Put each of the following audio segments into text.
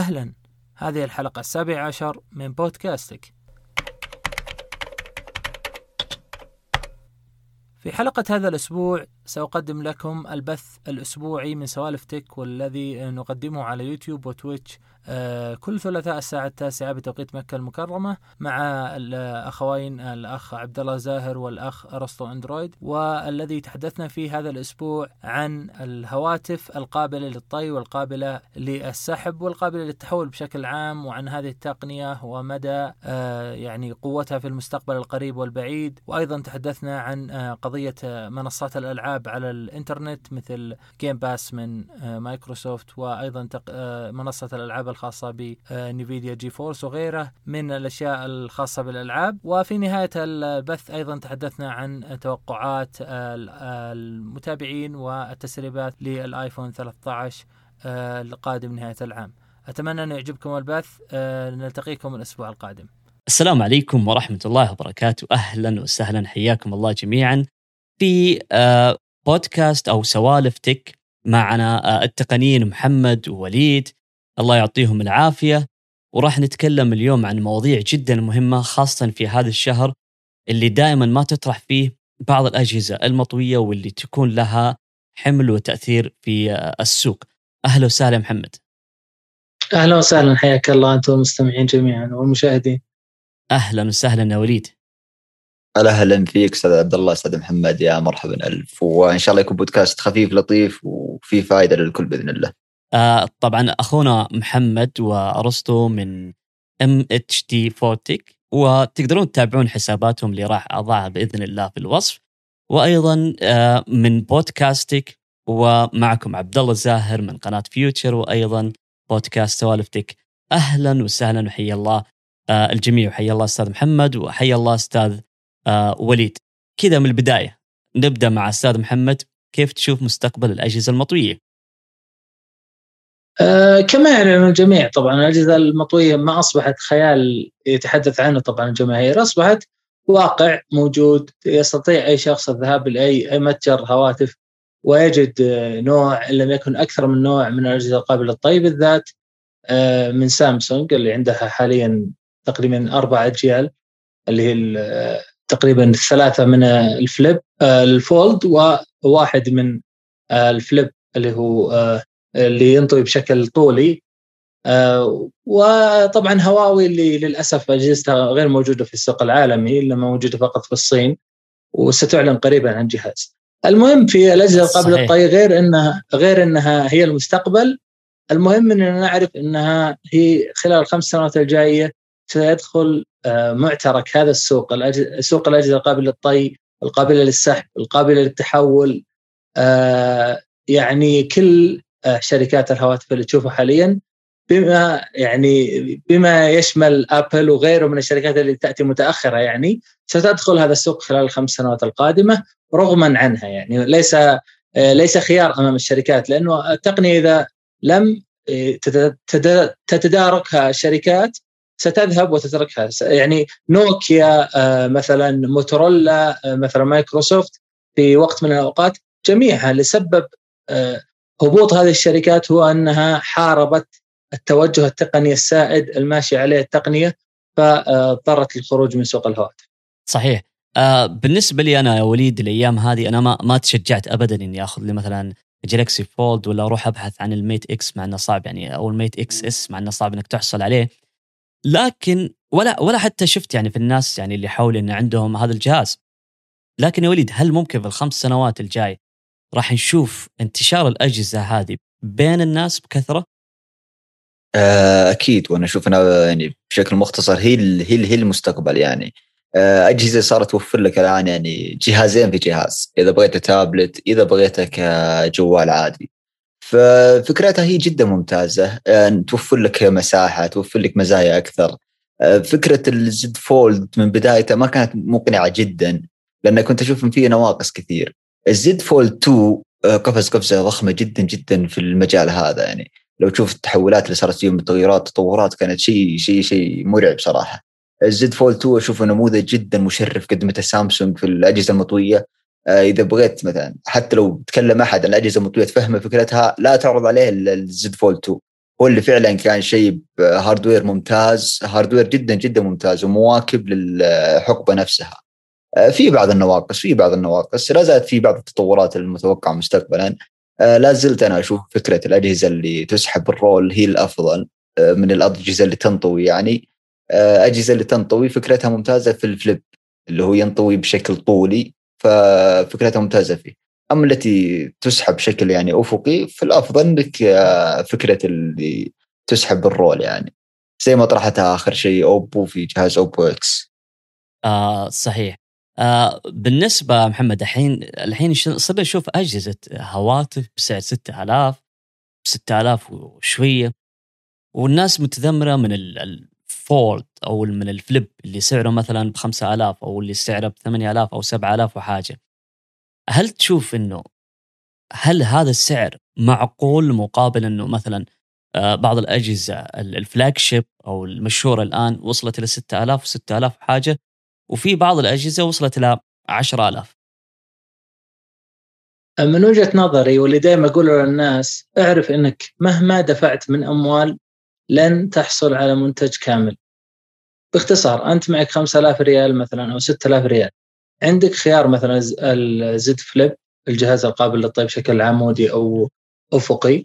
أهلا. هذه الحلقة السابعة عشر من بودكاستك. في حلقة هذا الأسبوع سأقدم لكم البث الأسبوعي من سوالف تك والذي نقدمه على يوتيوب وتويتش آه، كل ثلاثاء الساعة التاسعة بتوقيت مكة المكرمة مع الأخوين الأخ عبد الله زاهر والأخ أرسطو أندرويد. والذي تحدثنا في هذا الأسبوع عن الهواتف القابلة للطي والقابلة للسحب والقابلة للتحول بشكل عام وعن هذه التقنية ومدى آه، يعني قوتها في المستقبل القريب والبعيد. وأيضا تحدثنا عن آه، قضية منصات الألعاب على الإنترنت مثل Game Pass من مايكروسوفت وأيضا منصة الألعاب الخاصة بنفيديا GeForce وغيره من الأشياء الخاصة بالألعاب. وفي نهاية البث أيضا تحدثنا عن توقعات المتابعين والتسريبات للآيفون 13 آه، القادم نهاية العام. أتمنى أن يعجبكم البث آه، نلتقيكم الأسبوع القادم. السلام عليكم ورحمة الله وبركاته. أهلا وسهلا. حياكم الله جميعا. في آه، بودكاست أو سوالف تك معنا التقنيين محمد ووليد الله يعطيهم العافية وراح نتكلم اليوم عن مواضيع جدا مهمة خاصه في هذا الشهر اللي دائما ما تطرح فيه بعض الأجهزة المطوية واللي تكون لها حمل وتأثير في السوق. أهلا وسهلا محمد. أهلا وسهلا حياك الله انت والمستمعين جميعا والمشاهدين. أهلا وسهلا يا وليد. أهلا فيك أستاذ عبد الله أستاذ محمد يا مرحبا ألف. وإن شاء الله يكون بودكاست خفيف لطيف وفي فائده للكل بإذن الله. آه طبعا أخونا محمد وأرسطو من ام اتش تي فورتيك وتقدرون تتابعون حساباتهم اللي راح أضعها بإذن الله في الوصف. وأيضا آه من بودكاستك ومعكم عبد الله الزاهر من قناة فيوتشر وأيضا بودكاست سوالفتك. أهلا وسهلا وحيا الله آه الجميع وحيا الله أستاذ محمد وحيا الله أستاذ آه وليد. كذا من البداية. نبدأ مع أستاذ محمد. كيف تشوف مستقبل الأجهزة المطوية؟ آه كما يعلم الجميع طبعا الأجهزة المطوية ما أصبحت خيال يتحدث عنه طبعا الجماهير أصبحت واقع موجود يستطيع أي شخص الذهاب لاي أي متجر هواتف ويجد نوع إن لم يكن أكثر من نوع من الأجهزة القابلة للطي بالذات آه من سامسونج اللي عندها حاليا تقريبا أربع أجيال اللي هي تقريبا ثلاثة من الفليب آه، الفولد وواحد من الفليب اللي هو اللي ينطوي بشكل طولي آه وطبعا هواوي اللي للأسف أجهزتها غير موجودة في السوق العالمي الا موجودة فقط في الصين وستعلن قريبا عن جهاز. المهم في الأجهزة القابله للطي غير إنها غير إنها هي المستقبل المهم إننا نعرف إنها هي خلال الخمس سنوات الجاية سيدخل آه معترك. هذا السوق سوق الأجهزة القابلة للطي القابلة للسحب القابلة للتحول. آه يعني كل آه، شركات الهواتف اللي تشوفها حاليا بما يعني بما يشمل ابل وغيره من الشركات اللي تأتي متأخرة يعني ستدخل هذا السوق خلال الخمس سنوات القادمة رغما عنها يعني. ليس آه، ليس خيار أمام الشركات لأنه التقنيه إذا لم آه، تتداركها الشركات ستذهب وتتركها يعني نوكيا مثلا موتورولا مثلا مايكروسوفت في وقت من الأوقات جميعها لسبب هبوط هذه الشركات هو أنها حاربت التوجه التقني السائد الماشي عليه التقنية فاضطرت للخروج من سوق الهواتف. صحيح. آه بالنسبة لي أنا يا وليد الأيام هذه أنا ما ما تشجعت ابدا إني آخذ لي مثلا جالكسي فولد ولا أروح أبحث عن الميت إكس مع إنه صعب يعني أو الميت إكس اس مع إنه صعب إنك تحصل عليه. لكن ولا ولا حتى شفت يعني في الناس يعني اللي حولي إن عندهم هذا الجهاز. لكن يا وليد هل ممكن في الخمس سنوات الجاي راح نشوف انتشار الأجهزة هذه بين الناس بكثرة؟ آه، أكيد وأنا أشوف إنها يعني بشكل مختصر هي هي هي المستقبل يعني آه، أجهزة صارت توفر لك الآن يعني جهازين في جهاز إذا بغيته تابلت إذا بغيته كجوال عادي ففكرتها هي جدا ممتازة. آه، توفر لك مساحة توفر لك مزايا أكثر. فكرة الزد فولد من بدايته ما كانت مقنعة جدا لأن كنت أشوف فيه نواقص كثير. الزد فولد 2 قفز قفزة ضخمة جدا جدا في المجال هذا يعني. لو تشوف التحولات اللي صارت فيهم التغيرات التطورات كانت شيء شيء شيء مرعب صراحة. الزد فولد 2 أشوفه نموذج جدا مشرف قدمته سامسونج في الأجهزة المطوية. آه، إذا بغيت مثلا حتى لو تكلم أحد عن الأجهزة المطوية تفهم فكرتها لا تعرض عليه الزد فولد 2 هو اللي فعلا كان شيء hardware ممتاز hardware جدا جدا ممتاز ومواكب للحقبة نفسها. آه، في بعض النواقص في بعض النواقص لا زالت في بعض التطورات المتوقعة مستقبلا. آه، لا زلت أنا أشوف فكرة الأجهزة اللي تسحب ال roll هي الأفضل آه، من الاجهزه اللي تنطوي يعني. أجهزة اللي تنطوي فكرتها ممتازة في ال flip اللي هو ينطوي بشكل طولي ففكرتها ممتازة فيه. أما التي تسحب بشكل يعني أفقي فالأفضل إنك فكرة اللي تسحب ال roll يعني. زي ما طرحتها آخر شيء أوبو في جهاز أوبو إكس. آه صحيح. آه بالنسبة محمد الحين الحين صرنا نشوف أجهزة هواتف بسعر 6000 6000 وشوية والناس متذمرة من الفولد أو من الفليب اللي سعره مثلا ب 5000 أو اللي سعره ب 8000 أو 7000 وحاجة. هل تشوف إنه هل هذا السعر معقول مقابل إنه مثلا آه، بعض الأجهزة الفلاج شيب أو المشهورة الآن وصلت إلى 6000 و6000 حاجة وفي بعض الأجهزة وصلت إلى 10000 من وجهة نظري واللي دائما أقوله للناس اعرف إنك مهما دفعت من أموال لن تحصل على منتج كامل. باختصار أنت معك 5000 ريال مثلا أو 6000 ريال. عندك خيار مثلا الزد فليب الجهاز القابل للطي بشكل عمودي أو أفقي.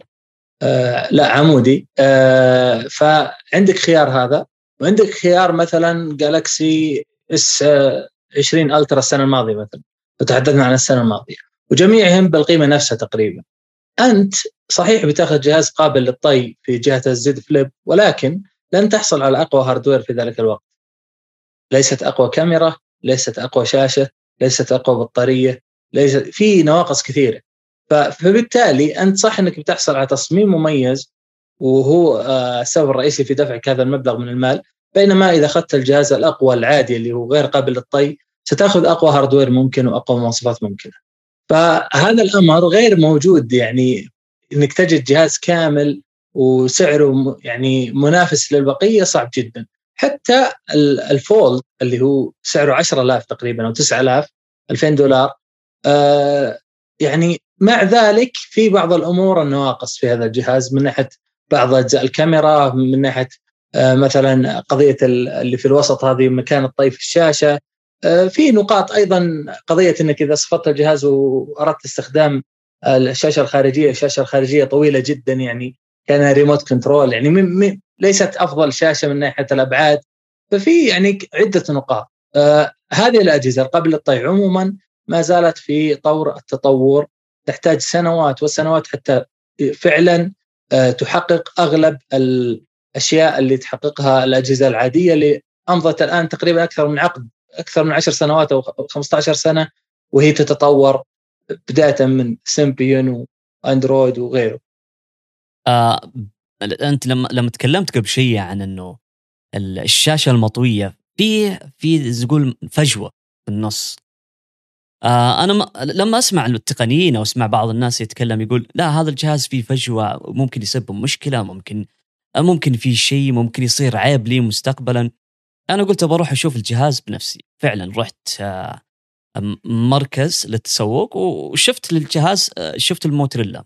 آه لا عمودي. آه فعندك خيار هذا. وعندك خيار مثلا جالكسي إس 20 ألترا السنة الماضية مثلا. وتحدثنا عن السنة الماضية. وجميعهم بالقيمة نفسها تقريبا. أنت صحيح بتاخذ جهاز قابل للطي في جهة الزد فليب ولكن لن تحصل على أقوى hardware في ذلك الوقت. ليست أقوى كاميرا ليست أقوى شاشة ليست أقوى بطارية ليست في نواقص كثيرة. فبالتالي أنت صح إنك بتحصل على تصميم مميز وهو آه، السبب الرئيسي في دفعك هذا المبلغ من المال. بينما إذا أخذت الجهاز الأقوى العادي اللي هو غير قابل للطي ستأخذ أقوى hardware ممكن وأقوى مواصفات ممكنة. فهذا الأمر غير موجود يعني إنك تجد جهاز كامل وسعره يعني منافس للبقية صعب جدا. حتى الفولد اللي هو سعره 10000 تقريبا أو 9000 2000 دولار آه يعني مع ذلك في بعض الأمور النواقص في هذا الجهاز من ناحية بعض أجزاء الكاميرا من ناحية آه مثلا قضية اللي في الوسط هذه مكان الطي في الشاشة في نقاط أيضا قضية إنك إذا صفطت الجهاز وأردت استخدام الشاشة الخارجية الشاشة الخارجية طويلة جدا يعني كان ريموت كنترول يعني ليست أفضل شاشة من ناحية الأبعاد. ففي يعني عدة نقاط. آه هذه الأجهزة قبل الطي عموما ما زالت في طور التطور. تحتاج سنوات وسنوات حتى فعلا آه تحقق أغلب الأشياء اللي تحققها الأجهزة العادية اللي امضت الآن تقريبا أكثر من عقد. أكثر من 10 سنوات أو 15 سنة وهي تتطور بداية من سيمبيون واندرويد وغيره. آه أنت لما لما تكلمت قبل شيء عن إنه الشاشة المطوية في في تقول فجوة في النص آه أنا م... لما أسمع التقنيين أو أسمع بعض الناس يتكلم يقول لا هذا الجهاز فيه فجوة ممكن يسبب مشكلة ممكن ممكن في شيء ممكن يصير عيب لي مستقبلا أنا قلت بروح أشوف الجهاز بنفسي. فعلا رحت آه مركز للتسوق وشفت للجهاز آه شفت الموتريلا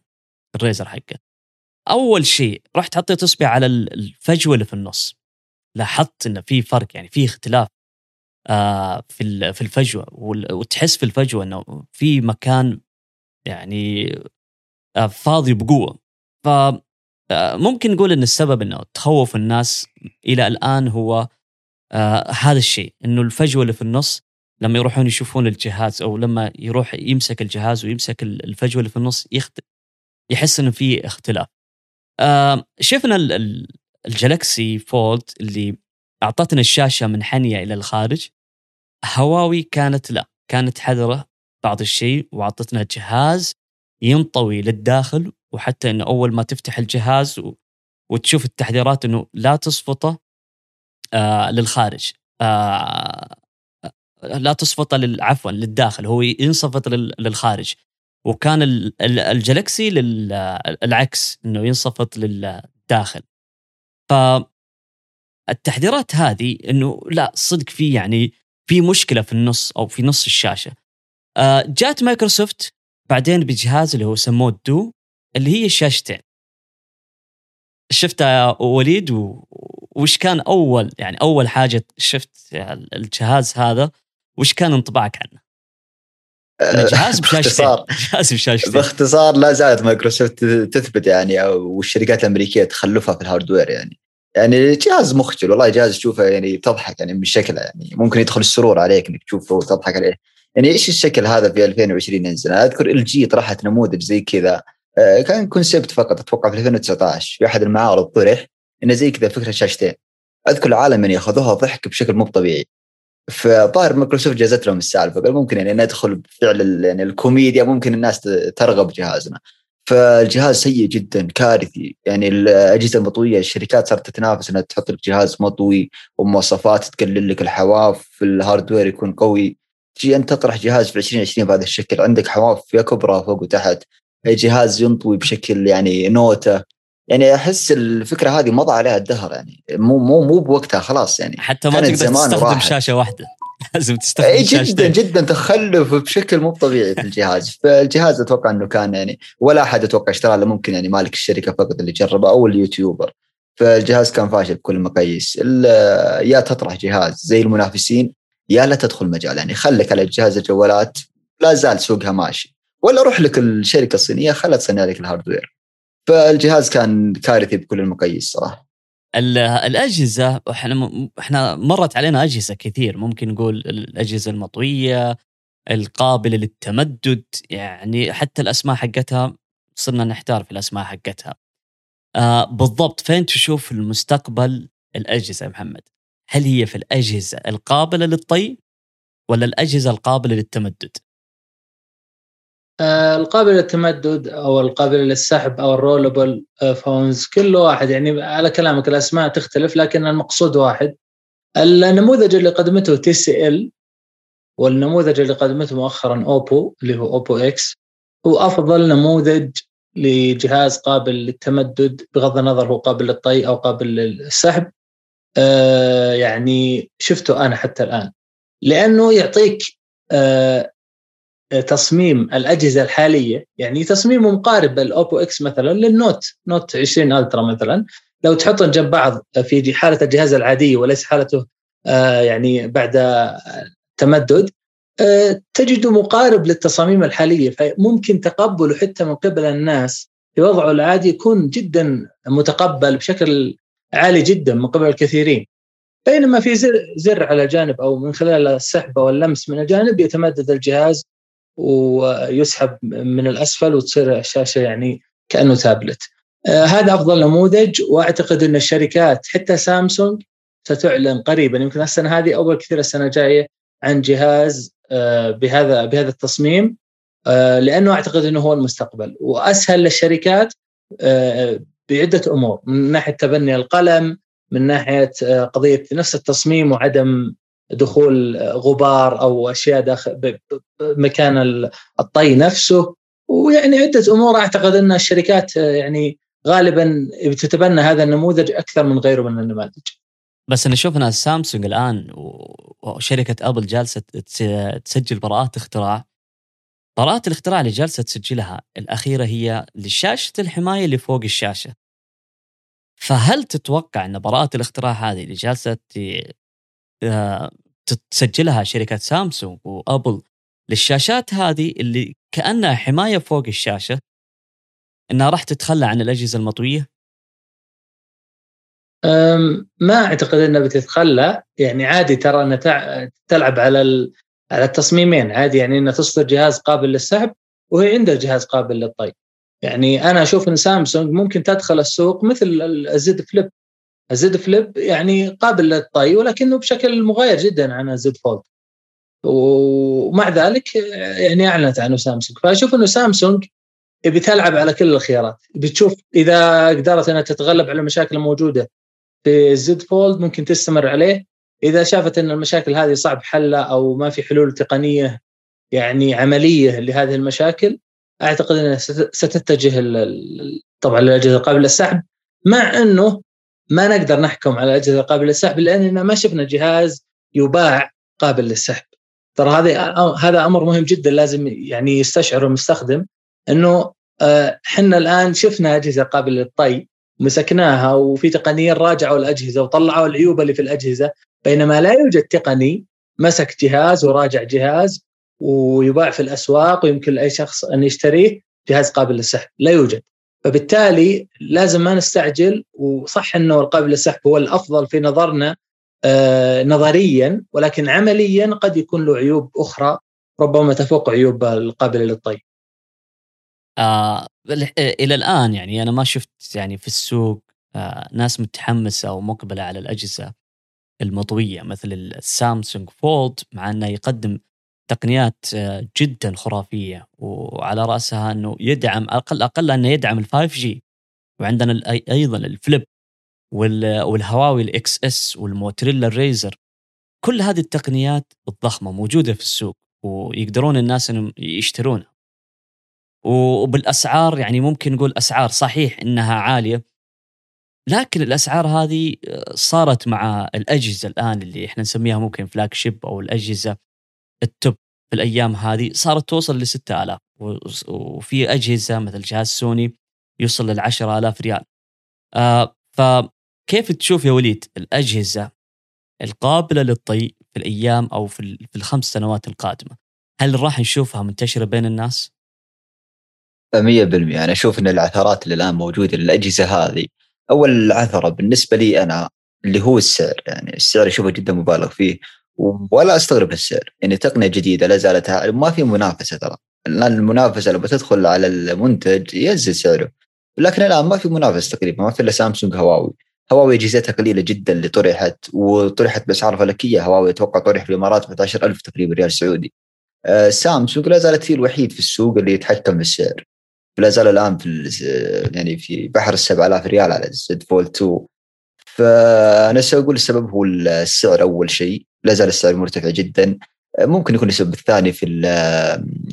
الريزر حقه. أول شيء رحت حطيت إصبعي على الفجوة اللي في النص. لاحظت إنه في فرق يعني في اختلاف آه في في الفجوة وتحس في الفجوة إنه في مكان يعني فاضي بقوة. ف آه، ممكن نقول إن السبب إنه تخوف الناس إلى الآن هو آه هذا الشيء إنه الفجوة اللي في النص لما يروحون يشوفون الجهاز أو لما يروح يمسك الجهاز ويمسك الفجوة اللي في النص يخت... يحس إنه في اختلاف آه شفنا الجلاكسي فولد اللي أعطتنا الشاشة منحنيه إلى الخارج هواوي كانت لا كانت حذرة بعض الشيء وأعطتنا جهاز ينطوي للداخل وحتى إنه أول ما تفتح الجهاز. وتشوف التحذيرات إنه لا تصفطه آه للخارج. آه لا تصفطه لل... عفوا للداخل. هو ينصفط لل... للخارج. وكان الجلاكسي للعكس إنه ينصفط للداخل. ف التحذيرات هذه إنه لا صدق في يعني في مشكلة في النص أو في نص الشاشة. آه، جات مايكروسوفت بعدين بجهاز اللي هو سموه دو اللي هي الشاشتين. شفتها وليد و... وش كان أول يعني أول حاجة شفت الجهاز هذا وش كان انطباعك عنه؟ جهاز بشاشتين. جهاز بشاشتين. باختصار لا زالت مايكروسوفت تثبت يعني والشركات الأمريكية تخلفها في ال hardware يعني. يعني جهاز مخجل والله جهاز تشوفه يعني تضحك يعني من شكله يعني. ممكن يدخل السرور عليك إنك تشوفه وتضحك عليه. يعني إيش الشكل هذا في 2020 ينزل أنا أذكر إل جي طرحت نموذج زي كذا. آه، كان concept فقط أتوقع في 2019 في أحد المعارض طرح. إنه زي كذا فكرة شاشتين. أذكر العالم يعني اخذوها ضحك بشكل مو طبيعي. فظاهر مايكروسوفت جازت لهم السالفة قال ممكن يعني ندخل بفعل يعني الكوميديا ممكن الناس ترغب جهازنا فالجهاز سيء جدا كارثي. يعني الأجهزة المطوية الشركات صارت تتنافس إنها تحط لك جهاز مطوي ومواصفات تقلل لك الحواف ال hardware يكون قوي. تجي أنت تطرح جهاز في 2020 بهذا الشكل عندك حواف يا كبرى فوق وتحت. جهاز ينطوي بشكل يعني نوتة. يعني أحس الفكرة هذه مضى عليها الدهر يعني. مو مو مو بوقتها خلاص يعني. حتى ما تقدر تستخدم راحت. شاشة واحدة. لازم تستخدم إي جدا شاشتين. جدا تخلف بشكل مو طبيعي في الجهاز. فالجهاز أتوقع إنه كان يعني ولا أحد أتوقع اشتراه الا ممكن يعني مالك الشركة فقط اللي جربه أو اليوتيوبر. فالجهاز كان فاشل بكل المقاييس يا تطرح جهاز زي المنافسين يا لا تدخل مجال. يعني خليك على جهاز الجوالات لا زال سوقها ماشي. ولا روح لك الشركة الصينية خلها تصنع لك الهاردوير. فالجهاز كان كارثي بكل المقاييس صراحة. الأجهزة إحنا إحنا مرت علينا أجهزة كثير. ممكن نقول الأجهزة المطوية القابلة للتمدد يعني حتى الأسماء حقتها صرنا نحتار في الأسماء حقتها. آه بالضبط. فين تشوف المستقبل الأجهزة يا محمد؟ هل هي في الأجهزة القابلة للطي ولا الأجهزة القابلة للتمدد؟ القابل للتمدد أو القابل للسحب أو ال rollable phones كل واحد يعني على كلامك الأسماء تختلف لكن المقصود واحد. النموذج اللي قدمته تي سي إل والنموذج اللي قدمته مؤخرا أوبو اللي هو أوبو إكس هو أفضل نموذج لجهاز قابل للتمدد بغض النظر هو قابل للطي أو قابل للسحب. آه يعني شفته أنا حتى الآن. لأنه يعطيك آه تصميم الأجهزة الحالية يعني تصميمه مقارب الاوبو إكس مثلا للنوت نوت 20 الترا مثلا. لو تحطهم جنب بعض في حالة الجهاز العادية وليس حالته آه، يعني بعد تمدد آه، تجده مقارب للتصاميم الحالية. فممكن تقبله حتى من قبل الناس في وضعه العادي يكون جدا متقبل بشكل عالي جدا من قبل الكثيرين. بينما في زر, زر على جانب أو من خلال السحب واللمس من الجانب يتمدد الجهاز ويسحب من الأسفل وتصير الشاشه يعني كأنه تابلت. آه هذا أفضل نموذج وأعتقد إن الشركات حتى سامسونج ستعلن قريبا يمكن السنة هذه اول كثير السنة الجاية عن جهاز آه بهذا بهذا التصميم. آه لأنه أعتقد إنه هو المستقبل. وأسهل للشركات بعدة أمور. من ناحية تبني القلم من ناحية قضية نفس التصميم وعدم دخول غبار أو أشياء داخل مكان الطي نفسه ويعني عدة أمور أعتقد أن الشركات يعني غالبا بتتبنى هذا النموذج أكثر من غيره من النماذج. بس أنا ان سامسونج الآن وشركة أبل جالسة تسجل براءات اختراع براءات الاختراع اللي جالسة تسجلها الأخيرة هي لشاشة الحماية اللي فوق الشاشة. فهل تتوقع أن براءة الاختراع هذه اللي جالسة آه، تسجلها شركة سامسونج وأبل للشاشات هذه اللي كأنها حماية فوق الشاشة. إنها راح تتخلى عن الأجهزة المطوية؟ ما أعتقد إنها بتتخلى. يعني عادي ترى إنها تلعب على على التصميمين. عادي يعني إنها تصدر جهاز قابل للسحب وهي عندها جهاز قابل للطي. يعني أنا أشوف إن سامسونج ممكن تدخل السوق مثل الزد فليب الزد فليب يعني قابل للطي ولكنه بشكل مغاير جدا عن الزد فولد ومع ذلك يعني أعلنت عنه سامسونج. فأشوف إنه سامسونج بتلعب على كل الخيارات. بتشوف إذا قدرت إنها تتغلب على المشاكل الموجودة في الزد فولد ممكن تستمر عليه. إذا شافت إن المشاكل هذه صعب حلها أو ما في حلول تقنية يعني عملية لهذه المشاكل أعتقد إنها ستتجه طبعا للأجهزة القابلة للسحب مع إنه ما نقدر نحكم على الاجهزه القابله للسحب لاننا ما شفنا جهاز يباع قابل للسحب. ترى هذا هذا أمر مهم جدا لازم يعني يستشعره المستخدم إنه إحنا الآن شفنا أجهزة قابلة للطي مسكناها وفي تقنيين راجعوا الأجهزة وطلعوا العيوب اللي في الأجهزة بينما لا يوجد تقني مسك جهاز وراجع جهاز ويباع في الأسواق ويمكن لأي شخص أن يشتريه جهاز قابل للسحب لا يوجد. فبالتالي لازم ما نستعجل وصح إنه القابل للسحب هو الأفضل في نظرنا آه نظريا ولكن عمليا قد يكون له عيوب أخرى ربما تفوق عيوب القابله للطي. آه إلى الآن يعني أنا ما شفت يعني في السوق آه ناس متحمسة أو مقبلة على الأجهزة المطوية مثل السامسونج Fold مع إنه يقدم تقنيات آه، جدا خرافية وعلى رأسها إنه يدعم أقل أقل أنه يدعم ال 5 G وعندنا أيضا ال Flip والهواوي ال Xs والموتورولا ال Razr. كل هذه التقنيات الضخمة موجودة في السوق ويقدرون الناس إنهم يشترونها. وبالأسعار يعني ممكن نقول أسعار صحيح إنها عالية لكن الأسعار هذه آه، صارت مع الأجهزة الآن اللي إحنا نسميها ممكن flagship أو الأجهزة ال top في الأيام هذه صارت توصل ل 6000 وفي أجهزة مثل جهاز سوني يوصل لل 10000 ريال. آه فكيف تشوف يا وليد الأجهزة القابلة للطي في الأيام أو في, في الخمس سنوات القادمة؟ هل راح نشوفها منتشرة بين الناس؟ 100% أنا أشوف إن العثرات اللي الآن موجودة للأجهزة هذه أول عثرة بالنسبة لي أنا اللي هو السعر يعني السعر أشوفه جدا مبالغ فيه ولا أستغرب السعر. يعني تقنية جديدة لا زالت ما في منافسة ترى. الآن المنافسة لو بتدخل على المنتج ينزل سعره. لكن الآن ما في منافسة تقريبا. ما في الا سامسونج هواوي. هواوي اجهزتها قليلة جدا اللي طرحت وطرحت بأسعار فلكية. هواوي أتوقع طرح في الإمارات ب 11000 تقريبا ريال سعودي. آه سامسونج لا زالت هي الوحيد في السوق اللي يتحكم في السعر. لا زال الآن في يعني في بحر ال 7000 ريال على Z Fold 2 فأنا أقول السبب هو السعر أول شيء. لا زال السعر مرتفع جدا ممكن يكون السبب الثاني في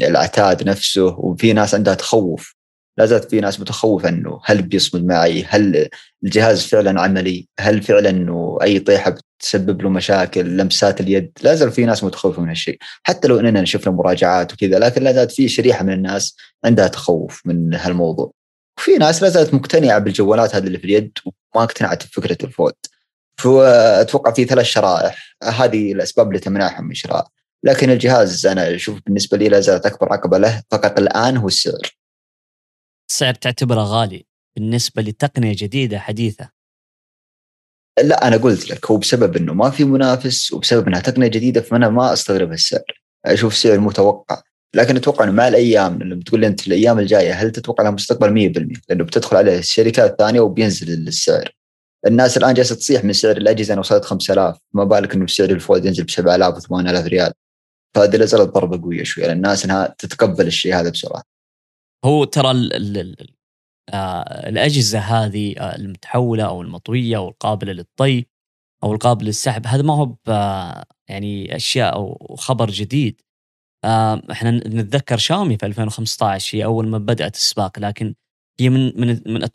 العتاد نفسه وفي ناس عندها تخوف لا زالت في ناس متخوفة إنه هل بيصمد معي؟ هل الجهاز فعلا عملي؟ هل فعلا إنه أي طيحة بتسبب له مشاكل؟ لمسات اليد، لا زال في ناس متخوفة من هالشيء، حتى لو إننا شفنا مراجعات وكذا لكن لا زالت في شريحة من الناس عندها تخوف من هالموضوع. وفي ناس لا زالت مقتنعة بالجوالات هذه اللي في اليد وما اقتنعت بفكرة الفولد. فاتوقع في ثلاث شرائح. هذه الأسباب اللي تمنعهم من شراء لكن الجهاز أنا أشوف بالنسبة لي لا زالت أكبر عقبة له. فقط الآن هو السعر. السعر تعتبره غالي بالنسبة لتقنية جديدة حديثة. لا أنا قلت لك هو بسبب إنه ما في منافس وبسبب إنها تقنية جديدة فأنا ما أستغرب السعر أشوف سعر متوقع. لكن أتوقع إنه مع الأيام لما تقول لي أنت الأيام الجاية هل تتوقع لها مستقبل 100% لأنه بتدخل عليه الشركات الثانية وبينزل السعر. الناس الآن جالسة تصيح من سعر الأجهزة أنه وصلت 5000 ما بالك إنه سعر الفولد ينزل ب 7000 و 8000 ريال. فهذه لا زالت ضربة قوية شوي. لأن الناس إنها تتقبل الشيء هذا بسرعة. هو ترى آه الأجهزة هذه آه المتحولة أو المطوية أو القابلة للطي أو القابل للسحب هذا ما هو يعني أشياء أو خبر جديد. آه إحنا نتذكر شاومي في 2015 هي أول ما بدأت السباق لكن هي من من من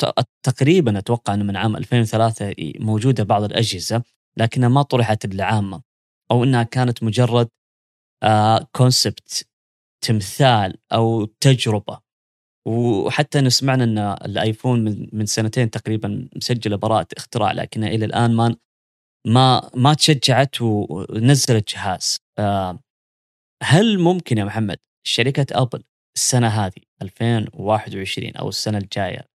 تقريبا أتوقع إنه من عام 2003 موجودة بعض الأجهزة لكنها ما طرحت للعامه أو إنها كانت مجرد كونسبت آه، تمثال أو تجربة. وحتى إنه سمعنا إن الآيفون من من سنتين تقريبا مسجلة براءة اختراع لكنها إلى الآن ما ما ما تشجعت ونزلت جهاز. آه، هل ممكن يا محمد شركة أبل السنة هذه 2021 أو السنة الجاية.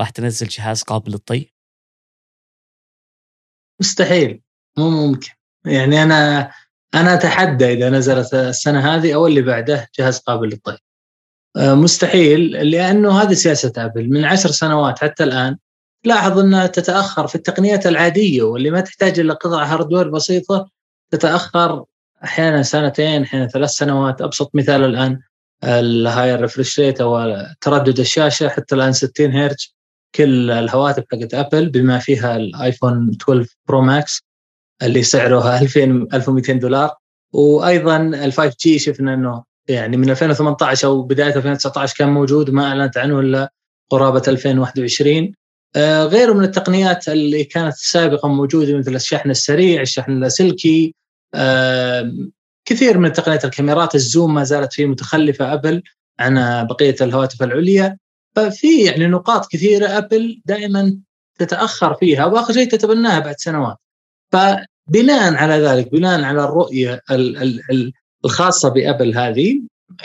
راح تنزل جهاز قابل للطي؟ مستحيل مو ممكن. يعني أنا أنا أتحدى إذا نزلت السنة هذه أو اللي بعده جهاز قابل للطي. آه، مستحيل لأنه هذه سياسة أبل. من عشر سنوات حتى الآن لاحظ أنها تتأخر في التقنيات العادية واللي ما تحتاج إلا قطع hardware بسيطة تتأخر أحيانا سنتين أحيانا ثلاث سنوات. أبسط مثال الآن ال high refresh rate أو تردد الشاشة حتى الآن 60 هرتز. كل الهواتف حقت ابل بما فيها الايفون 12 Pro Max اللي سعره 2000 1200 دولار. وأيضا ال 5 G شفنا إنه يعني من 2018 أو بداية 2019 كان موجود ما أعلنت عنه إلا قرابة 2021 آه، غيره من التقنيات اللي كانت سابقا موجودة مثل الشحن السريع، الشحن اللاسلكي آه، كثير من تقنيات الكاميرات ال zoom ما زالت فيه متخلفة أبل عن بقية الهواتف العليا. ففي يعني نقاط كثيرة أبل دائما تتأخر فيها وآخر شيء تتبناها بعد سنوات. فبناء على ذلك بناء على الرؤية الخاصة بأبل هذه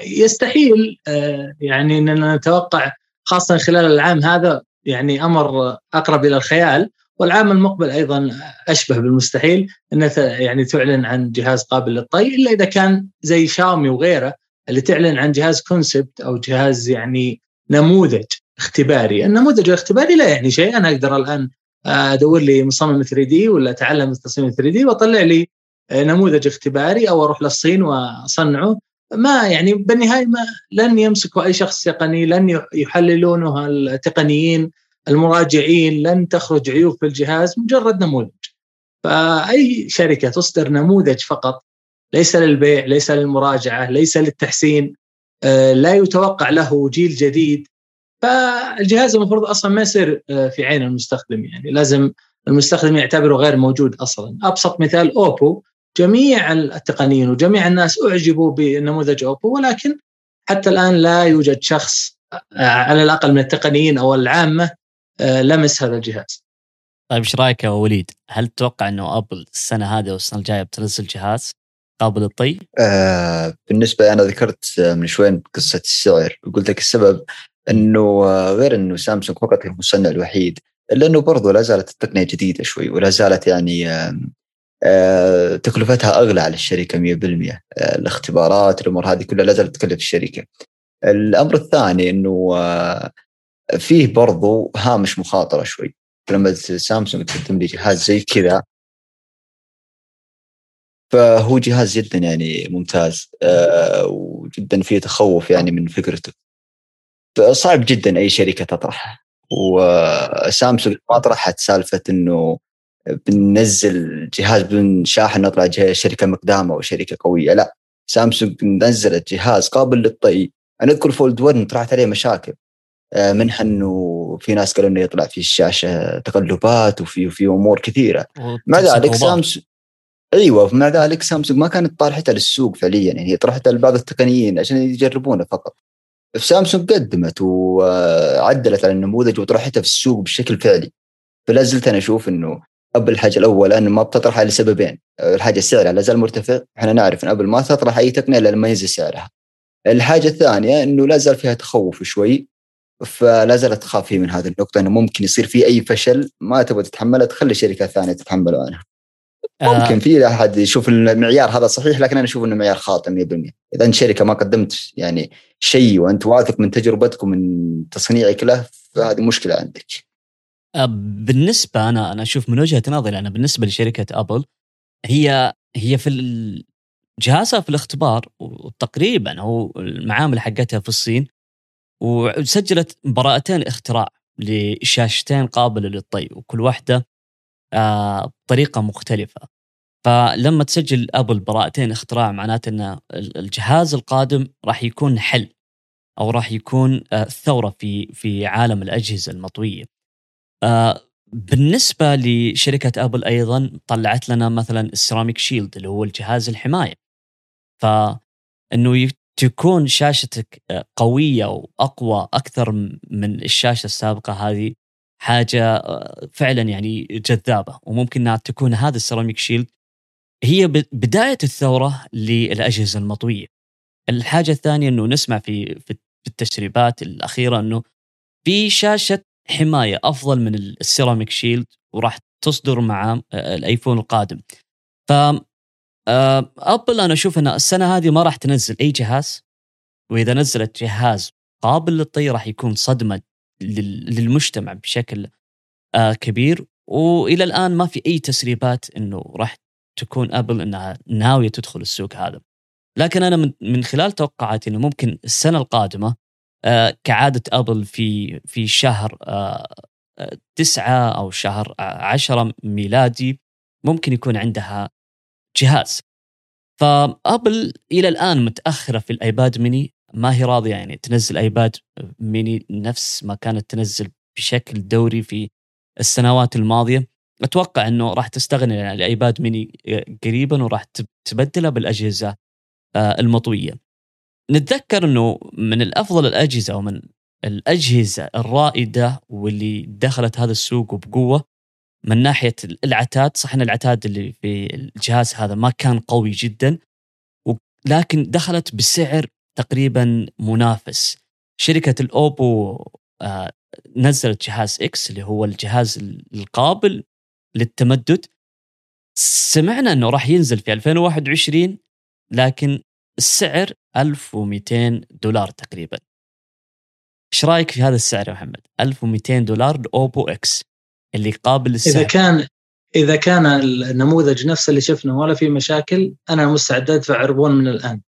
يستحيل آه، يعني إننا نتوقع خاصة خلال العام هذا يعني أمر أقرب إلى الخيال. والعام المقبل أيضا أشبه بالمستحيل انها يعني تعلن عن جهاز قابل للطي إلا إذا كان زي شاومي وغيره اللي تعلن عن جهاز كونسبت أو جهاز يعني نموذج اختباري، النموذج الاختباري لا يعني شيء. أنا أقدر الآن أدور لي مصمم 3 دي ولا أتعلم التصميم 3 دي وأطلع لي نموذج اختباري أو أروح للصين وأصنعه. ما يعني بالنهاية ما لن يمسكوا أي شخص تقني لن يحللونه التقنيين. المراجعين لن تخرج عيوب في الجهاز مجرد نموذج. فأي شركة تصدر نموذج فقط ليس للبيع ليس للمراجعة ليس للتحسين آه، لا يتوقع له جيل جديد. فالجهاز المفروض أصلا ما يصير آه، في عين المستخدم يعني. لازم المستخدم يعتبره غير موجود أصلا. أبسط مثال أوبو. جميع التقنيين وجميع الناس أعجبوا بنموذج أوبو ولكن حتى الآن لا يوجد شخص آه، على الأقل من التقنيين أو العامة لمس هذا الجهاز. طيب إيش رأيك يا وليد؟ هل تتوقع إنه أبل السنة هذه والسنة الجاية بتنزل جهاز قابل للطي؟ آه بالنسبة أنا ذكرت من شوي قصة السعر وقلت لك السبب إنه غير إنه سامسونج فقط هي المصنع الوحيد الا انه برضو لا زالت التقنية جديدة شوي ولا زالت يعني آه، تكلفتها أغلى على الشركة 100% آه، الاختبارات الأمور هذه كلها لا زالت تكلف الشركة. الأمر الثاني إنه آه، فيه برضو هامش مخاطرة شوي. لما سامسونج تقدم لي جهاز زي كذا فهو جهاز جدا يعني ممتاز وجدا فيه تخوف يعني من فكرته. صعب جدا أي شركة تطرحه. وسامسونج ما طرحت سالفة إنه بننزل جهاز بدون شاحن نطلع شركة مقدامة أو شركة قوية. لا سامسونج نزلت جهاز قابل للطي. أنا أذكر فولد 1 طلعت عليه مشاكل. آه، منها إنه في ناس قالوا إنه يطلع في الشاشة تقلبات وفي وفي أمور كثيرة. مع ذلك سامسونج أيوه مع ذلك سامسونج ما كانت طارحتها للسوق فعليا يعني هي طرحتها لبعض التقنيين عشان يجربونه فقط. سامسونج قدمت وعدلت على النموذج وطرحتها في السوق بشكل فعلي. فلا زلت أنا أشوف إنه أبل الحاجة الاولى انه ما بتطرحها لسببين. الحاجة سعرها لا زال مرتفع إحنا نعرف إن أبل ما تطرح أي تقنية إلا لما ينزل سعرها. الحاجة الثانية إنه لا زال فيها تخوف شوي. فلا زالت تخاف من هذه النقطة إنه ممكن يصير في أي فشل ما تبغى تتحمله تخلي شركات ثانية تتحمله عنها آه. ممكن في أحد يشوف المعيار هذا صحيح لكن أنا أشوف انه معيار خاطئ 100% إذا أنت شركة ما قدمت يعني شيء وأنت واثق من تجربتك ومن تصنيعك له فهذه مشكلة عندك. آه، بالنسبة أنا أنا أشوف من وجهة نظري أنا بالنسبة لشركة أبل هي هي في جهازها في الاختبار وتقريبا هو المعامل حقتها في الصين وسجلت براءتين اختراع لشاشتين قابلة للطي وكل واحدة آه بطريقة مختلفة. فلما تسجل ابل براءتين اختراع معناته إن الجهاز القادم راح يكون حل أو راح يكون آه ثوره في في عالم الأجهزة المطوية. آه، بالنسبة لشركة أبل أيضا طلعت لنا مثلا السيراميك شيلد اللي هو الجهاز الحماية. فإنه تكون شاشتك قوية وأقوى أكثر من الشاشة السابقة هذه حاجة آه، فعلا يعني جذابة. وممكن أنها تكون هذا السيراميك شيلد. هي بداية الثورة للأجهزة المطوية. الحاجة الثانية أنه نسمع في في التسريبات الأخيرة أنه في شاشة حماية أفضل من السيراميك شيلد وراح تصدر مع آه، الأيفون القادم. ف أبل آه، أنا أشوف إن السنة هذه ما راح تنزل أي جهاز وإذا نزلت جهاز قابل للطي راح يكون صدمة للمجتمع بشكل آه، كبير. وإلى الآن ما في أي تسريبات إنه راح تكون أبل إنها ناوية تدخل السوق هذا. لكن أنا من خلال توقعاتي إنه ممكن السنة القادمة آه، كعادة أبل في في شهر تسعة أو شهر عشرة ميلادي ممكن يكون عندها جهاز. فأبل إلى الآن متأخرة في الآيباد ميني. ما هي راضية يعني تنزل آيباد ميني نفس ما كانت تنزل بشكل دوري في السنوات الماضية. أتوقع أنه راح تستغني عن الآيباد ميني قريبا وراح تبدلها بالأجهزة آه، المطوية. نتذكر إنه من الأفضل الأجهزة ومن الأجهزة الرائدة واللي دخلت هذا السوق وبقوه من ناحية العتاد صح إن العتاد اللي في الجهاز هذا ما كان قوي جدا لكن دخلت بسعر تقريبا منافس. شركة الأوبو آه، نزلت جهاز إكس اللي هو الجهاز القابل للتمدد. سمعنا إنه راح ينزل في 2021 لكن السعر 1200 دولار تقريبا. إيش رأيك في هذا السعر يا محمد؟ 1200 دولار لأوبو X. اللي قابل للسعر اذا كان إذا كان النموذج نفسه اللي شفنا ولا في مشاكل أنا مستعد أدفع عربون من الآن.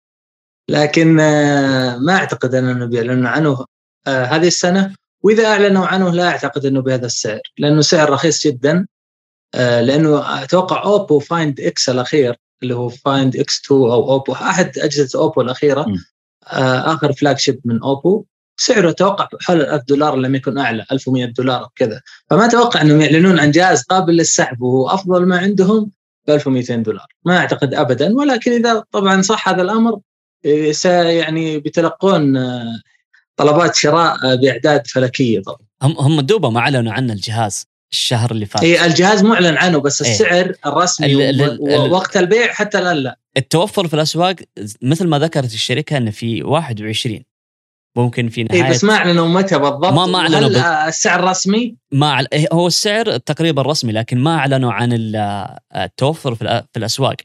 لكن آه، ما أعتقد انه بيعلنوا عنه آه، هذه السنة. وإذا أعلنوا عنه لا أعتقد أنه بهذا السعر لأنه سعر رخيص جدا. آه، لأنه أتوقع أوبو Find X الأخير اللي هو Find X 2 أو أوبو أحد أجهزة أوبو الأخيرة آخر فلاج شيب من أوبو. سعره أتوقع حول 1000 دولار لم يكن أعلى 1100 دولار كذا. فما أتوقع إنهم يعلنون عن جهاز قابل للسحب وهو أفضل ما عندهم ب 1200 دولار. ما أعتقد ابدا ولكن إذا طبعا صح هذا الأمر إيه، يعني بيتلقون آه، طلبات شراء بأعداد فلكية طبعا. هم هم دوبا ما أعلنوا عن الجهاز الشهر اللي فات. اي الجهاز معلن عنه بس إيه. السعر الرسمي ووقت البيع حتى الآن لا. التوفر في الأسواق مثل ما ذكرت الشركة انه في 21 ممكن في نهايه إيه بس ما أعلنوا متى بالضبط. ما ما أعلنوا هل السعر الرسمي؟ ما إيه، هو السعر تقريبا رسمي لكن ما أعلنوا عن التوفر في الأسواق.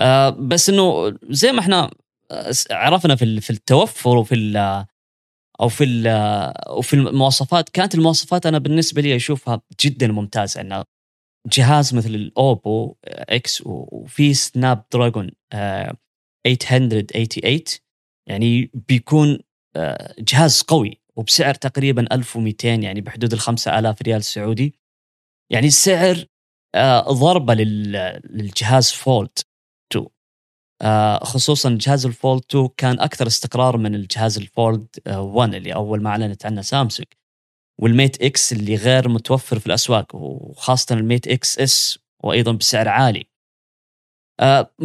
آه، بس إنه زي ما إحنا آه، عرفنا في في التوفر وفي أو في وفي المواصفات. كانت المواصفات أنا بالنسبة لي أشوفها جدا ممتازة إنه جهاز مثل الاوبو X وفي Snapdragon 888 يعني بيكون آه، جهاز قوي وبسعر تقريبا 1200 يعني بحدود ال 5000 ريال سعودي. يعني السعر آه، ضربة للجهاز Fold 2 آه، خصوصا جهاز ال Fold 2 كان أكثر استقرار من الجهاز ال Fold 1 اللي أول ما أعلنت عنه سامسونج. وال Mate X اللي غير متوفر في الأسواق وخاصة ال Mate Xs وأيضا بسعر عالي.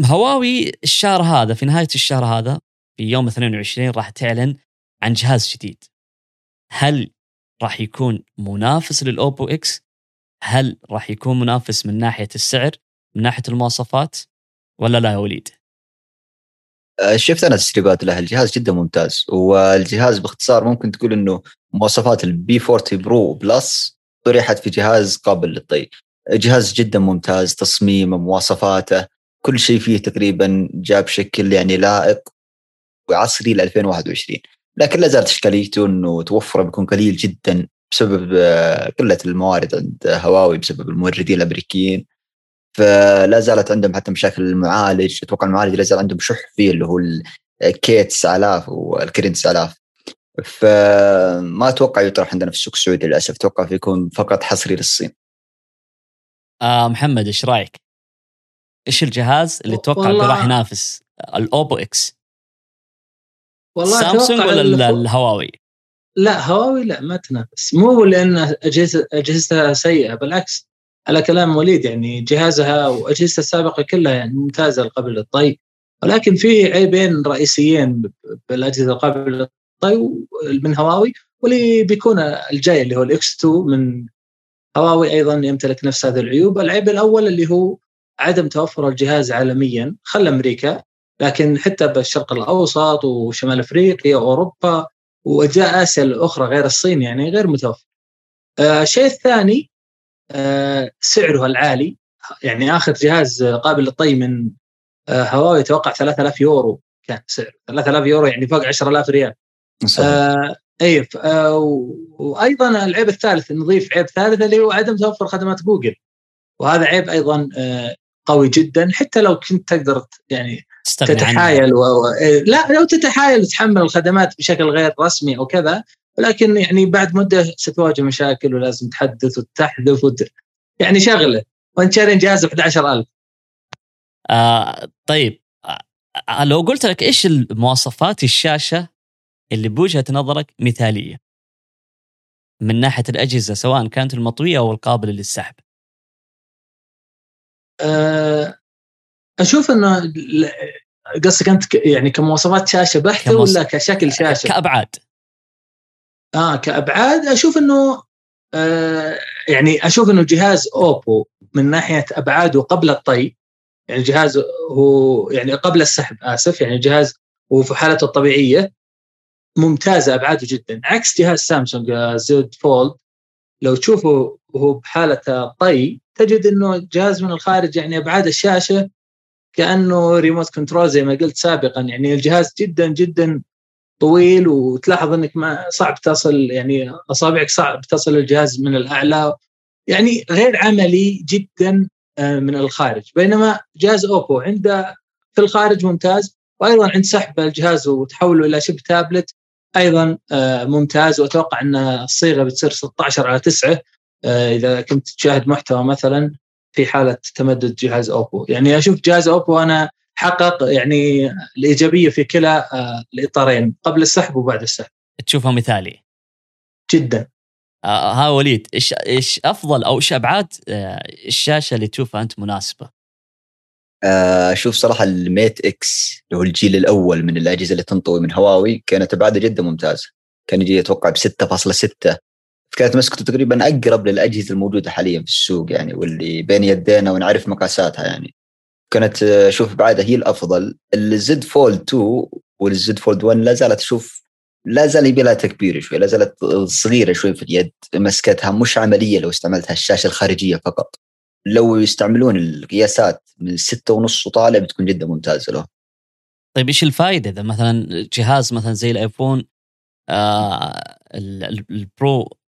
هواوي الشهر هذا في نهاية الشهر هذا في يوم 22 راح تعلن عن جهاز جديد. هل راح يكون منافس للأوبو X؟ هل راح يكون منافس من ناحية السعر من ناحية المواصفات؟ ولا لا يا وليد؟ أه، شفت أنا تسريبات له الجهاز جدا ممتاز. والجهاز باختصار ممكن تقول إنه مواصفات ال P 40 Pro Plus طرحت في جهاز قابل للطي. جهاز جدا ممتاز تصميمه مواصفاته كل شيء فيه تقريبا جاب بشكل يعني لائق وعصري ل 2021 لكن لا زالت اشكاليته انه توفره بيكون قليل جدا بسبب آه، قلة الموارد عند هواوي بسبب الموردين الأمريكيين. فلا زالت عندهم حتى مشاكل المعالج. أتوقع المعالج لا زال عندهم شح فيه اللي هو ال K 9000 وال Kirin 9000 فما أتوقع يطرح عندنا في السوق السعودي للأسف. أتوقع يكون فقط حصري للصين. آه محمد إيش رأيك؟ إيش الجهاز اللي تتوقع راح ينافس الاوبو X؟ والله سامسونج ولا الهواوي؟ لا هواوي لا ما تنافس. مو لأن اجهزه اجهزتها سيئة بالعكس على كلام وليد يعني جهازها واجهزتها السابقة كلها يعني ممتازة قبل للطي ولكن في عيبين رئيسيين بالأجهزة القابله للطي من هواوي واللي بيكون الجاي اللي هو الاكس 2 من هواوي أيضا يمتلك نفس هذه العيوب، العيب الأول اللي هو عدم توفر الجهاز عالميا. خلى أمريكا لكن حتى بالشرق الأوسط وشمال أفريقيا وأوروبا وأجزاء آسيا الأخرى غير الصين يعني غير متوفر. آه الشيء الثاني آه سعره العالي. يعني آخر جهاز قابل للطي من آه هواوي أتوقع 3000 يورو كان سعره 3000 يورو يعني فوق 10000 ريال. آه اي آه وأيضا العيب الثالث نضيف عيب ثالث اللي هو عدم توفر خدمات جوجل. وهذا عيب أيضا آه قوي جدا. حتى لو كنت تقدر يعني تتحايل و... و... إيه، لا لو تتحايل وتحمل الخدمات بشكل غير رسمي أو كذا ولكن يعني بعد مدة ستواجه مشاكل ولازم تحدث وتحذف وت... يعني شغلة. وانت شاري جهاز ب 11000 آه طيب. آه لو قلت لك إيش المواصفات الشاشة اللي بوجهة نظرك مثالية؟ من ناحية الأجهزة سواء كانت المطوية أو القابلة للسحب. آه، أشوف إنه قصدك أنت يعني كمواصفات شاشة بحتة كموص... ولا كشكل شاشة؟ كأبعاد. آه كأبعاد. أشوف إنه آه يعني أشوف إنه جهاز أوبو من ناحية ابعاده قبل الطي يعني الجهاز هو يعني قبل السحب آسف يعني الجهاز هو في حالته الطبيعية ممتازة أبعاده جدا. عكس جهاز سامسونج Z Fold لو تشوفه وهو بحاله طي تجد إنه الجهاز من الخارج يعني أبعاد الشاشة كأنه remote control زي ما قلت سابقا. يعني الجهاز جدا جدا طويل وتلاحظ إنك ما صعب تصل يعني أصابعك صعب تصل الجهاز من الأعلى. يعني غير عملي جدا آه، من الخارج. بينما جهاز أوبو عنده في الخارج ممتاز وأيضا عند سحب الجهاز وتحوله إلى شبه تابلت أيضا آه، ممتاز. وأتوقع إن الصيغة بتصير 16 على 9 آه، إذا كنت تشاهد محتوى مثلا. في حالة تمدد جهاز أوبو. يعني أشوف جهاز أوبو أنا حقق يعني الإيجابية في كلا الإطارين قبل السحب وبعد السحب. تشوفها مثالي. جدا. آه ها وليد إيش إيش أفضل أو إيش أبعاد آه الشاشة اللي تشوفها أنت مناسبة؟ آه، أشوف صراحة الميت إكس اللي هو الجيل الأول من الأجهزة اللي تنطوي من هواوي كانت أبعادها جدا ممتازة. كان يجي أتوقع ب 6.6 كانت مسكته تقريبا أقرب للأجهزة الموجودة حاليا في السوق يعني واللي بين يدينا ونعرف مقاساتها يعني. كانت آه، أشوف ابعادها هي الأفضل. ال Z Fold 2 وال Z Fold 1 لا زالت أشوف لا زال يبي لها تكبير شوي لا زالت صغيرة شوي في اليد مسكتها مش عملية لو استعملتها الشاشة الخارجية فقط. لو يستعملون القياسات من ستة ونص وطالع بتكون جدا ممتازة له طيب إيش الفائده إذا مثلا جهاز مثلا زي الآيفون آه ال Pro آه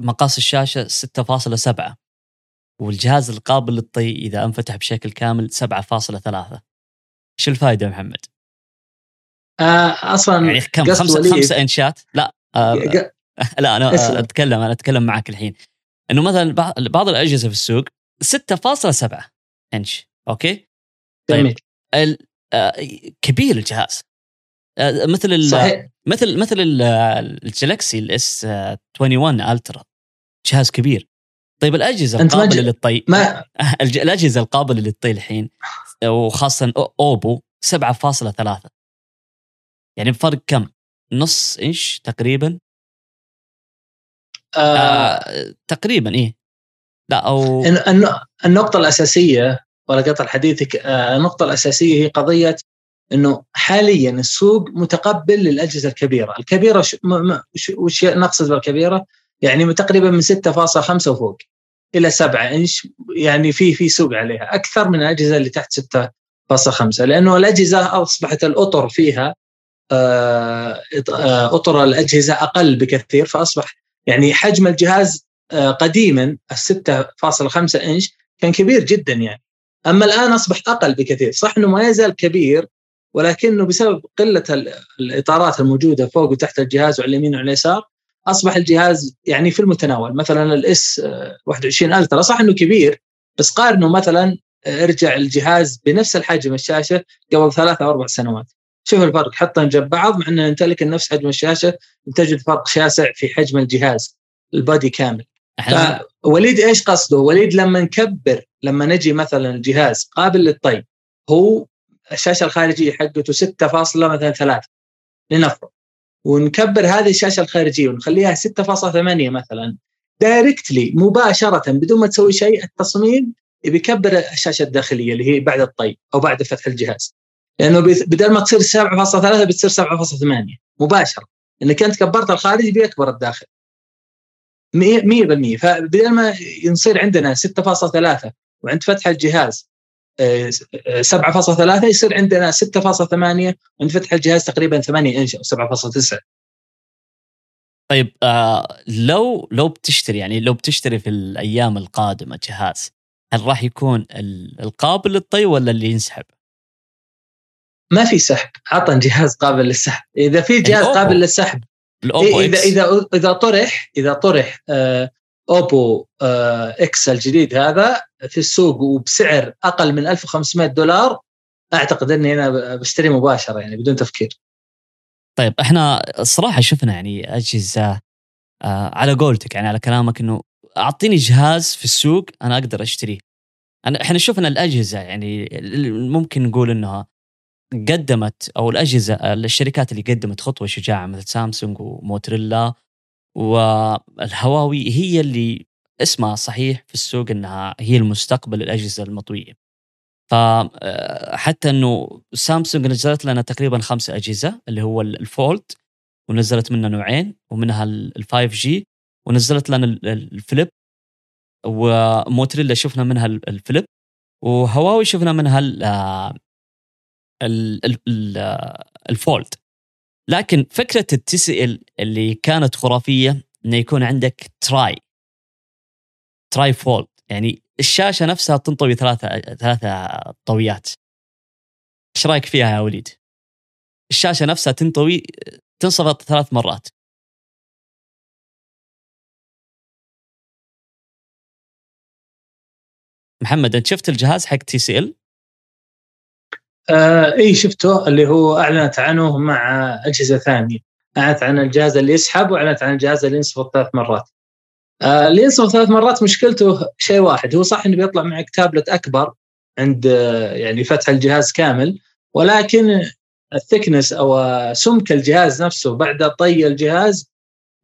مقاس الشاشة 6.7 والجهاز القابل للطي إذا أنفتح بشكل كامل 7.3 إيش الفائده يا محمد؟ آه أصلا يعني كم خمسة, خمسة إنشات؟ لا آه لا أنا. أتكلم أنا أتكلم معك الحين. إنه مثلا بعض الأجهزة في السوق 6.7 إنش أوكي؟ طيب ال... آه كبير الجهاز. آه مثل ال... صحيح. مثل مثل الجلاكسي ال S21 Ultra جهاز كبير. طيب الأجهزة القابلة للطي ما... الأجهزة القابلة للطي الحين وخاصة أوبو 7.3 يعني بفرق كم؟ نص إنش تقريبا؟ آه. آه تقريبا إيه. لا أو النقطة الأساسية ولا قطع حديثك آه النقطة الأساسية هي قضية إنه حاليا السوق متقبل للأجهزة الكبيرة، الكبيرة وش نقصد بالكبيرة؟ يعني تقريبا من 6.5 وفوق إلى 7 إنش يعني في في سوق عليها. أكثر من الأجهزة اللي تحت 6.5 لأنه الأجهزة أصبحت الأطر فيها آه، آه، أطر الأجهزة أقل بكثير فأصبح يعني حجم الجهاز آه، قديما ال 6.5 إنش كان كبير جدا يعني. أما الآن أصبح أقل بكثير. صح إنه ما يزال كبير ولكنه بسبب قلة الإطارات الموجودة فوق وتحت الجهاز وعلى اليمين وعلى اليسار أصبح الجهاز يعني في المتناول. مثلا الاس 21 ألترا صح إنه كبير بس قارنه مثلا ارجع الجهاز بنفس الحجم الشاشة قبل ثلاث أو أربع سنوات. شوف الفرق حطهم جنب بعض مع ان نمتلك نفس حجم الشاشة تجد فرق شاسع في حجم الجهاز البادي كامل. وليد إيش قصده؟ وليد لما نكبر لما نجي مثلا الجهاز قابل للطي هو الشاشة الخارجية حقته 6 فاصلة مثلا 3 لنفرض. ونكبر هذه الشاشة الخارجية ونخليها 6.8 مثلا دايركتلي مباشرة بدون ما تسوي شيء التصميم بيكبر الشاشة الداخلية اللي هي بعد الطي أو بعد فتح الجهاز. لأنه بدل ما تصير 7.3 بتصير 7.8 مباشرة. إنك أنت كبرت الخارج بيكبر الداخل. 100% فبدل ما يصير عندنا 6.3 وعند فتح الجهاز 7.3 آه، يصير عندنا 6.8 وعند فتح الجهاز تقريبا 8 إنش أو 7.9 طيب آه لو لو بتشتري يعني لو بتشتري في الأيام القادمة جهاز هل راح يكون القابل للطي ولا اللي ينسحب؟ ما في سحب عطن جهاز قابل للسحب إذا في جهاز الأوبو. قابل للسحب الأوبو إذا إذا إذا طرح إذا طرح آه اوبو آه إكس الجديد هذا في السوق وبسعر أقل من 1500 دولار أعتقد إني أنا بشتري مباشرة يعني بدون تفكير. طيب إحنا الصراحه شفنا يعني أجهزة آه على قولتك يعني على كلامك إنه أعطيني جهاز في السوق أنا أقدر أشتريه. أنا إحنا شفنا الأجهزة يعني ممكن نقول إنها قدمت أو الأجهزة الشركات اللي قدمت خطوة شجاعة مثل سامسونج وموتريلا والهواوي هي اللي اسمها صحيح في السوق إنها هي المستقبل الأجهزة المطوية. فحتى إنه سامسونج نزلت لنا تقريبا خمسة أجهزة اللي هو الفولد ونزلت منها نوعين ومنها ال 5 جي ونزلت لنا الفليب وموتريلا شفنا منها الفليب وهواوي شفنا منها ال Fold لكن فكرة التي سي ال اللي كانت خرافية إنه يكون عندك tri tri-fold يعني الشاشة نفسها تنطوي ثلاثة ثلاثة طويات إيش رأيك فيها يا وليد؟ الشاشة نفسها تنطوي تنصفط ثلاث مرات محمد أنت شفت الجهاز حق TCL؟ آه اي شفته اللي هو أعلنت عنه مع أجهزة ثانية. أعلنت عن الجهاز اللي يسحب وأعلنت عن الجهاز اللي ينصفط ثلاث مرات. آه اللي ينصفط ثلاث مرات مشكلته شيء واحد. هو صح إنه بيطلع معك تابلت أكبر عند آه يعني فتح الجهاز كامل ولكن ال thickness أو سمك الجهاز نفسه بعد طي الجهاز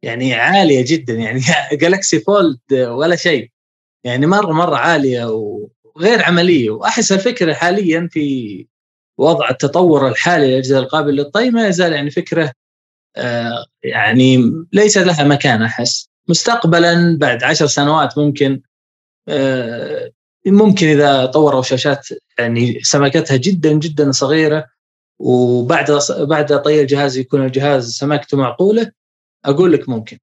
يعني عالية جدا يعني Galaxy Fold ولا شيء. يعني مرة مرة عالية وغير عملية. وأحس الفكرة حاليا في وضع التطور الحالي للأجهزة القابلة للطي ما يزال يعني فكرة آه يعني ليس لها مكان أحس. مستقبلا بعد عشر سنوات ممكن آه ممكن إذا طوروا شاشات يعني سمكتها جدا جدا صغيرة وبعد بعد طي الجهاز يكون الجهاز سمكته معقولة أقول لك ممكن.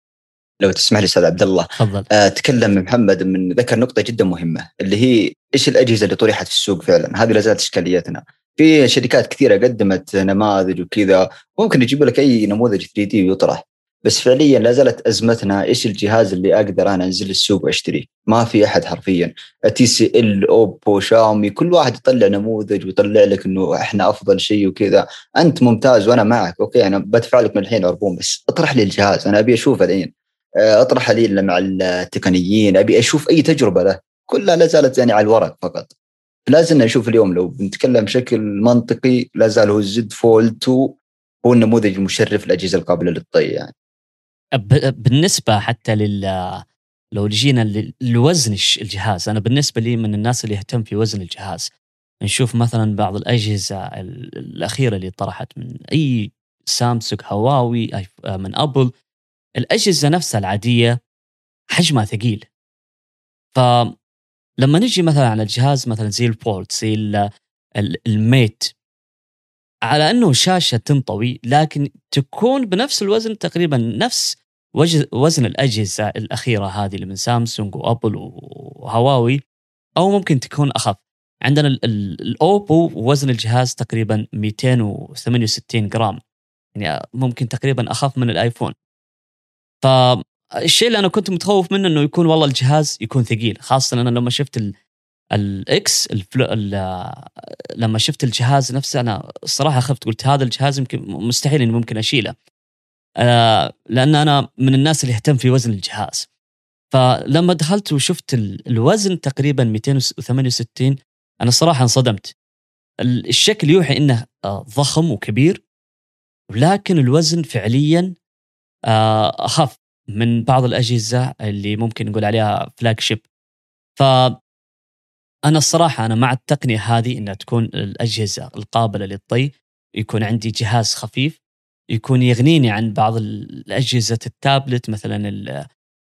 لو تسمح لي أستاذ عبد الله تفضل. آه تكلم محمد من ذكر نقطة جدا مهمة اللي هي إيش الأجهزة اللي طرحت في السوق فعلا؟ هذه لا زالت إشكاليتنا. في شركات كثيرة قدمت نماذج وكذا ممكن يجيب لك أي نموذج 3D ويطرح. بس فعليا لا زالت أزمتنا إيش الجهاز اللي أقدر أنا أنزل السوق واشتريه ما في أحد حرفيا. TCL أوبو شاومي كل واحد يطلع نموذج ويطلع لك إنه إحنا أفضل شيء وكذا. أنت ممتاز وأنا معك أوكي أنا بدفع لك من الحين عربون بس. اطرح لي الجهاز أنا أبي اشوفه الحين. أطرح لي مع التقنيين أبي أشوف أي تجربة له. كلها لا زالت يعني على الورق فقط. لازم نشوف اليوم لو بنتكلم بشكل منطقي لا زال هو ال Z Fold 2 هو النموذج المشرف للاجهزه القابلة للطي يعني. بالنسبة حتى لل لو جينا لوزن الجهاز أنا بالنسبة لي من الناس اللي يهتم في وزن الجهاز. نشوف مثلا بعض الأجهزة الأخيرة اللي طرحت من أي سامسونج هواوي من أبل الأجهزة نفسها العادية حجمها ثقيل. فلما نجي مثلا على الجهاز مثلا زي الفولد زي الميت على أنه شاشة تنطوي لكن تكون بنفس الوزن تقريبا نفس وزن الأجهزة الأخيرة هذه اللي من سامسونج وأبل وهواوي أو ممكن تكون أخف. عندنا الأوبو وزن الجهاز تقريبا 268 جرام. يعني ممكن تقريبا أخف من الآيفون. فالشيء اللي أنا كنت متخوف منه إنه يكون والله الجهاز يكون ثقيل خاصة أنا لما شفت ال X لما شفت الجهاز نفسه أنا الصراحه خفت قلت هذا الجهاز يمكن مستحيل إني ممكن أشيله. آه لأن أنا من الناس اللي يهتم في وزن الجهاز. فلما دخلت وشفت الوزن تقريبا 268 أنا الصراحه انصدمت. الشكل يوحي إنه آه، ضخم وكبير ولكن الوزن فعليا آه، اخف من بعض الأجهزة اللي ممكن نقول عليها فلاج شيب ف أنا الصراحة أنا مع التقنية هذه إنها تكون الأجهزة القابلة للطي يكون عندي جهاز خفيف يكون يغنيني عن بعض الأجهزة التابلت مثلا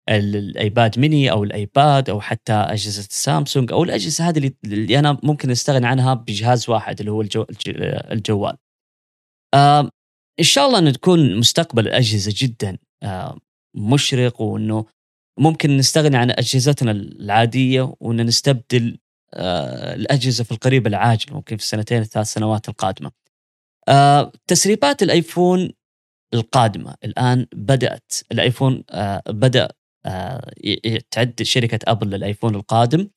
الأيباد ميني أو الأيباد أو حتى أجهزة السامسونج أو الأجهزة هذه اللي أنا ممكن أستغني عنها بجهاز واحد اللي هو الجو الجوال. إن شاء الله انه تكون مستقبل الأجهزة جدا آه مشرق وإنه ممكن نستغني عن أجهزتنا العادية وإن نستبدل آه الأجهزة في القريب العاجل ممكن في السنتين الثلاث سنوات القادمة. آه تسريبات الأيفون القادمة الآن بدأت الأيفون بدأ تعد شركة أبل للأيفون القادم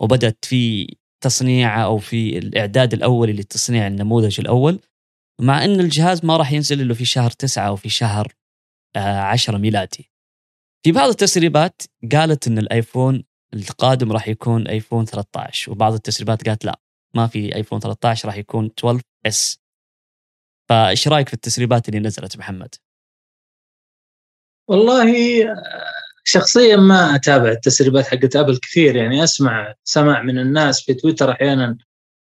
وبدأت في تصنيعه أو في الإعداد الاولي لتصنيع النموذج الأول مع إن الجهاز ما راح ينزل إلا في شهر تسعة أو في شهر آه عشرة ميلادي في بعض التسريبات قالت إن الآيفون القادم راح يكون آيفون 13 وبعض التسريبات قالت لا ما في آيفون 13 راح يكون 12 S فإيش رأيك في التسريبات اللي نزلت محمد؟ والله شخصيا ما أتابع التسريبات حقت أبل كثير يعني أسمع سمع من الناس في تويتر أحيانا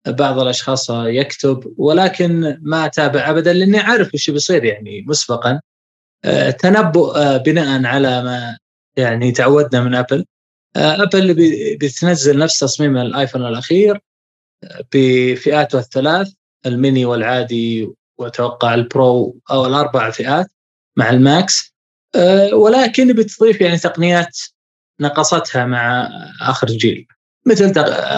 بعض الأشخاص يكتب ولكن ما أتابع ابدا لأني عارف وش بيصير يعني مسبقا. آه، تنبؤ آه، بناء على ما يعني تعودنا من أبل. آه، أبل بتنزل نفس تصميم الآيفون الأخير بفئاته الثلاث الميني والعادي وأتوقع ال Pro أو الأربع فئات مع ال Max. ولكن بتضيف يعني تقنيات نقصتها مع آخر جيل. مثل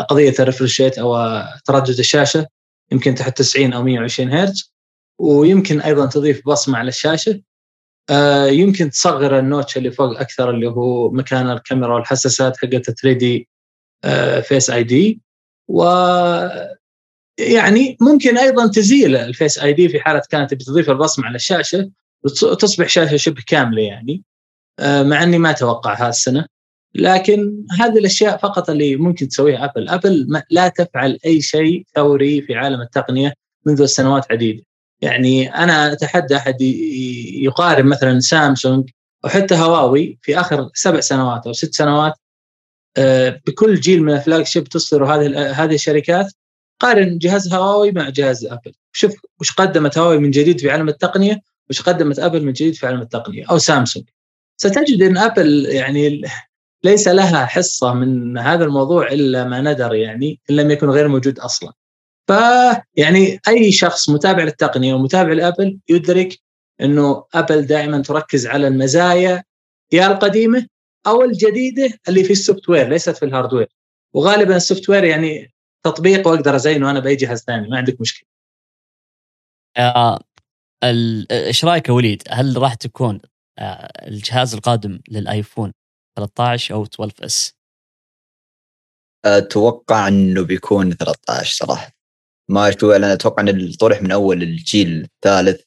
قضية ال refresh rate أو تردد الشاشة يمكن تحت 90 أو 120 هرتز. ويمكن أيضا تضيف بصمة على الشاشة. آه، يمكن تصغر ال notch اللي فوق أكثر اللي هو مكان الكاميرا والحساسات حقت 3D Face ID و يعني ممكن أيضا تزيل ال Face ID في حالة كانت بتضيف البصمة على الشاشة وتصبح شاشة شبه كاملة يعني. آه، مع إني ما أتوقع السنة. لكن هذه الأشياء فقط اللي ممكن تسويها أبل، أبل لا تفعل أي شيء ثوري في عالم التقنية منذ سنوات عديدة. يعني أنا أتحدى أحد يقارن مثلا سامسونج أو حتى هواوي في آخر سبع سنوات أو ست سنوات آه، بكل جيل من ال flagship تصدر هذه هذه الشركات قارن جهاز هواوي مع جهاز أبل. شوف وش قدمت هواوي من جديد في عالم التقنية وش قدمت أبل من جديد في عالم التقنية أو سامسونج. ستجد إن أبل يعني ليس لها حصة من هذا الموضوع إلا ما ندر يعني إن لم يكن غير موجود أصلا. فيعني أي شخص متابع للتقنية ومتابع لأبل يدرك إنه أبل دائما تركز على المزايا يا القديمة أو الجديدة اللي في ال software ليست في ال hardware. وغالبا ال software يعني تطبيق واقدر ازينه أنا بأي جهاز ثاني ما عندك مشكلة. آه إيش رأيك يا وليد؟ هل راح تكون آه الجهاز القادم للآيفون 13 أو 12 S أتوقع إنه بيكون 13 صراحة. ما أشوف أنا أتوقع إن طرح من أول الجيل الثالث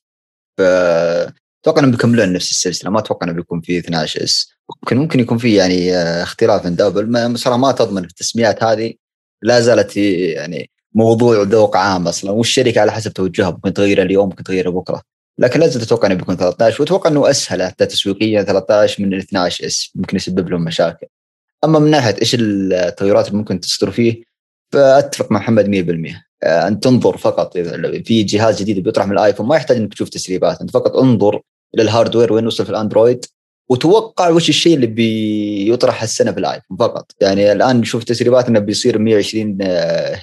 أتوقع إنهم بيكملون نفس السلسلة ما أتوقع إنه بيكون في 12 S ممكن ممكن يكون في يعني آه، اختلاف عند ابل صراحة ما تضمن التسميات هذه. لا زالت يعني موضوع ذوق عام أصلا والشركة على حسب توجهها ممكن تغير اليوم ممكن تغير بكرة. لكن لازم تتوقع إنه بيكون 13 وأتوقع إنه أسهل حتى تسويقيا 13 من ال 12 S ممكن يسبب لهم مشاكل. أما من ناحية إيش التغيرات اللي ممكن تصدر فيه فأتفق مع محمد 100% آه، انت تنظر فقط إذا في جهاز جديد بيطرح من الآيفون ما يحتاج إنك تشوف تسريبات أنت فقط انظر إلى ال hardware وين وصل في الأندرويد وتوقع وش الشيء اللي بيطرح السنة في الآيفون فقط. يعني الآن نشوف تسريبات إنه بيصير 120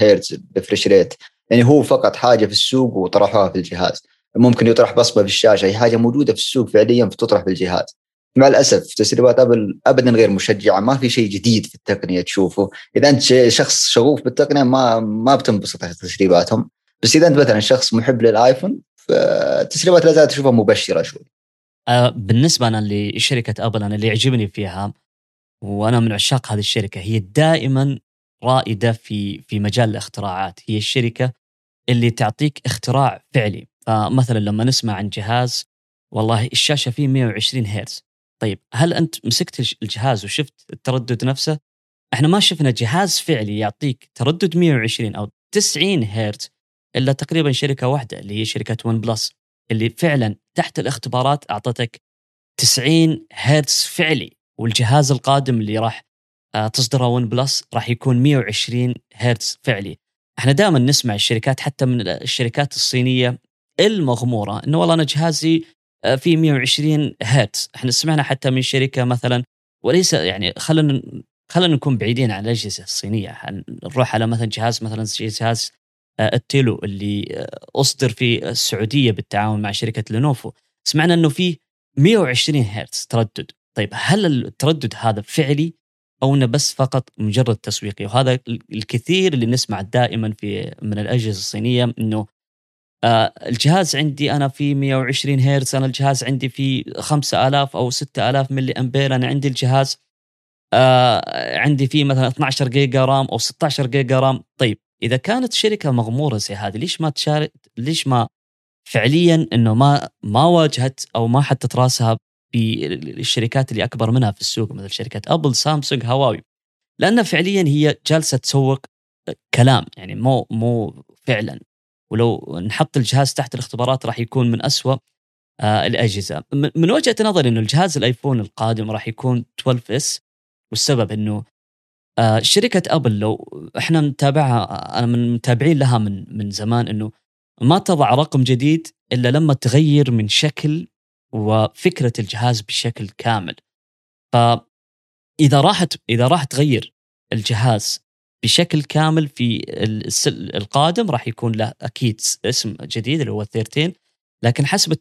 هرتز refresh rate يعني هو فقط حاجة في السوق وطرحوها في الجهاز. ممكن يطرح بصمة في الشاشة. هي حاجة موجودة في السوق فعليا فتطرح في الجهاز. مع الأسف تسريبات أبل ابدا غير مشجعة. ما في شيء جديد في التقنية تشوفه. إذا أنت شخص شغوف بالتقنية ما ما بتنبسط تسريباتهم. بس إذا أنت مثلا شخص محب للآيفون فالتسريبات لا زالت تشوفها مبشرة شوي. أه بالنسبة أنا لشركه أبل أنا اللي يعجبني فيها وأنا من عشاق هذه الشركة هي دائما رائدة في في مجال الاختراعات. هي الشركة اللي تعطيك اختراع فعلي. فمثلا لما نسمع عن جهاز والله الشاشة فيه 120 هرتز طيب هل أنت مسكت الجهاز وشفت التردد نفسه؟ إحنا ما شفنا جهاز فعلي يعطيك تردد 120 أو 90 هرتز إلا تقريبا شركة واحدة اللي هي شركة OnePlus اللي فعلا تحت الاختبارات أعطتك 90 هرتز فعلي والجهاز القادم اللي راح آه، تصدره OnePlus راح يكون 120 هرتز فعلي إحنا دائما نسمع الشركات حتى من الشركات الصينية المغمورة إنه والله أنا جهازي آه، في 120 هرتز. إحنا سمعنا حتى من شركة مثلا وليس يعني خلينا خلينا نكون بعيدين عن الأجهزة الصينية. نروح على مثلا جهاز مثلا جهاز آه، التيلو اللي آه، أصدر في السعودية بالتعاون مع شركة لينوفو. سمعنا إنه في 120 هرتز تردد. طيب هل التردد هذا فعلي أو إنه بس فقط مجرد تسويقي؟ وهذا الكثير اللي نسمع دائما في من الأجهزة الصينية إنه آه الجهاز عندي أنا في 120 هرتز أنا الجهاز عندي في 5000 أو 6000 ملي أمبير أنا عندي الجهاز آه عندي فيه مثلا 12 جيجا RAM أو 16 جيجا رام. طيب إذا كانت شركة مغمورة زي هذه ليش ما تشارك ليش ما فعليا إنه ما ما واجهت أو ما حطت راسها بالشركات اللي أكبر منها في السوق مثل شركة أبل سامسونج هواوي؟ لأن فعليا هي جالسة تسوق كلام يعني مو مو فعلا. ولو نحط الجهاز تحت الاختبارات راح يكون من أسوأ آه الأجهزة من وجهة نظري إنه الجهاز الآيفون القادم راح يكون 12 S والسبب إنه آه شركة أبل لو إحنا نتابعها أنا من متابعين لها من من زمان إنه ما تضع رقم جديد إلا لما تغير من شكل وفكرة الجهاز بشكل كامل. فإذا راحت إذا راح تغير الجهاز بشكل كامل في القادم راح يكون له أكيد اسم جديد اللي هو 13 لكن حسب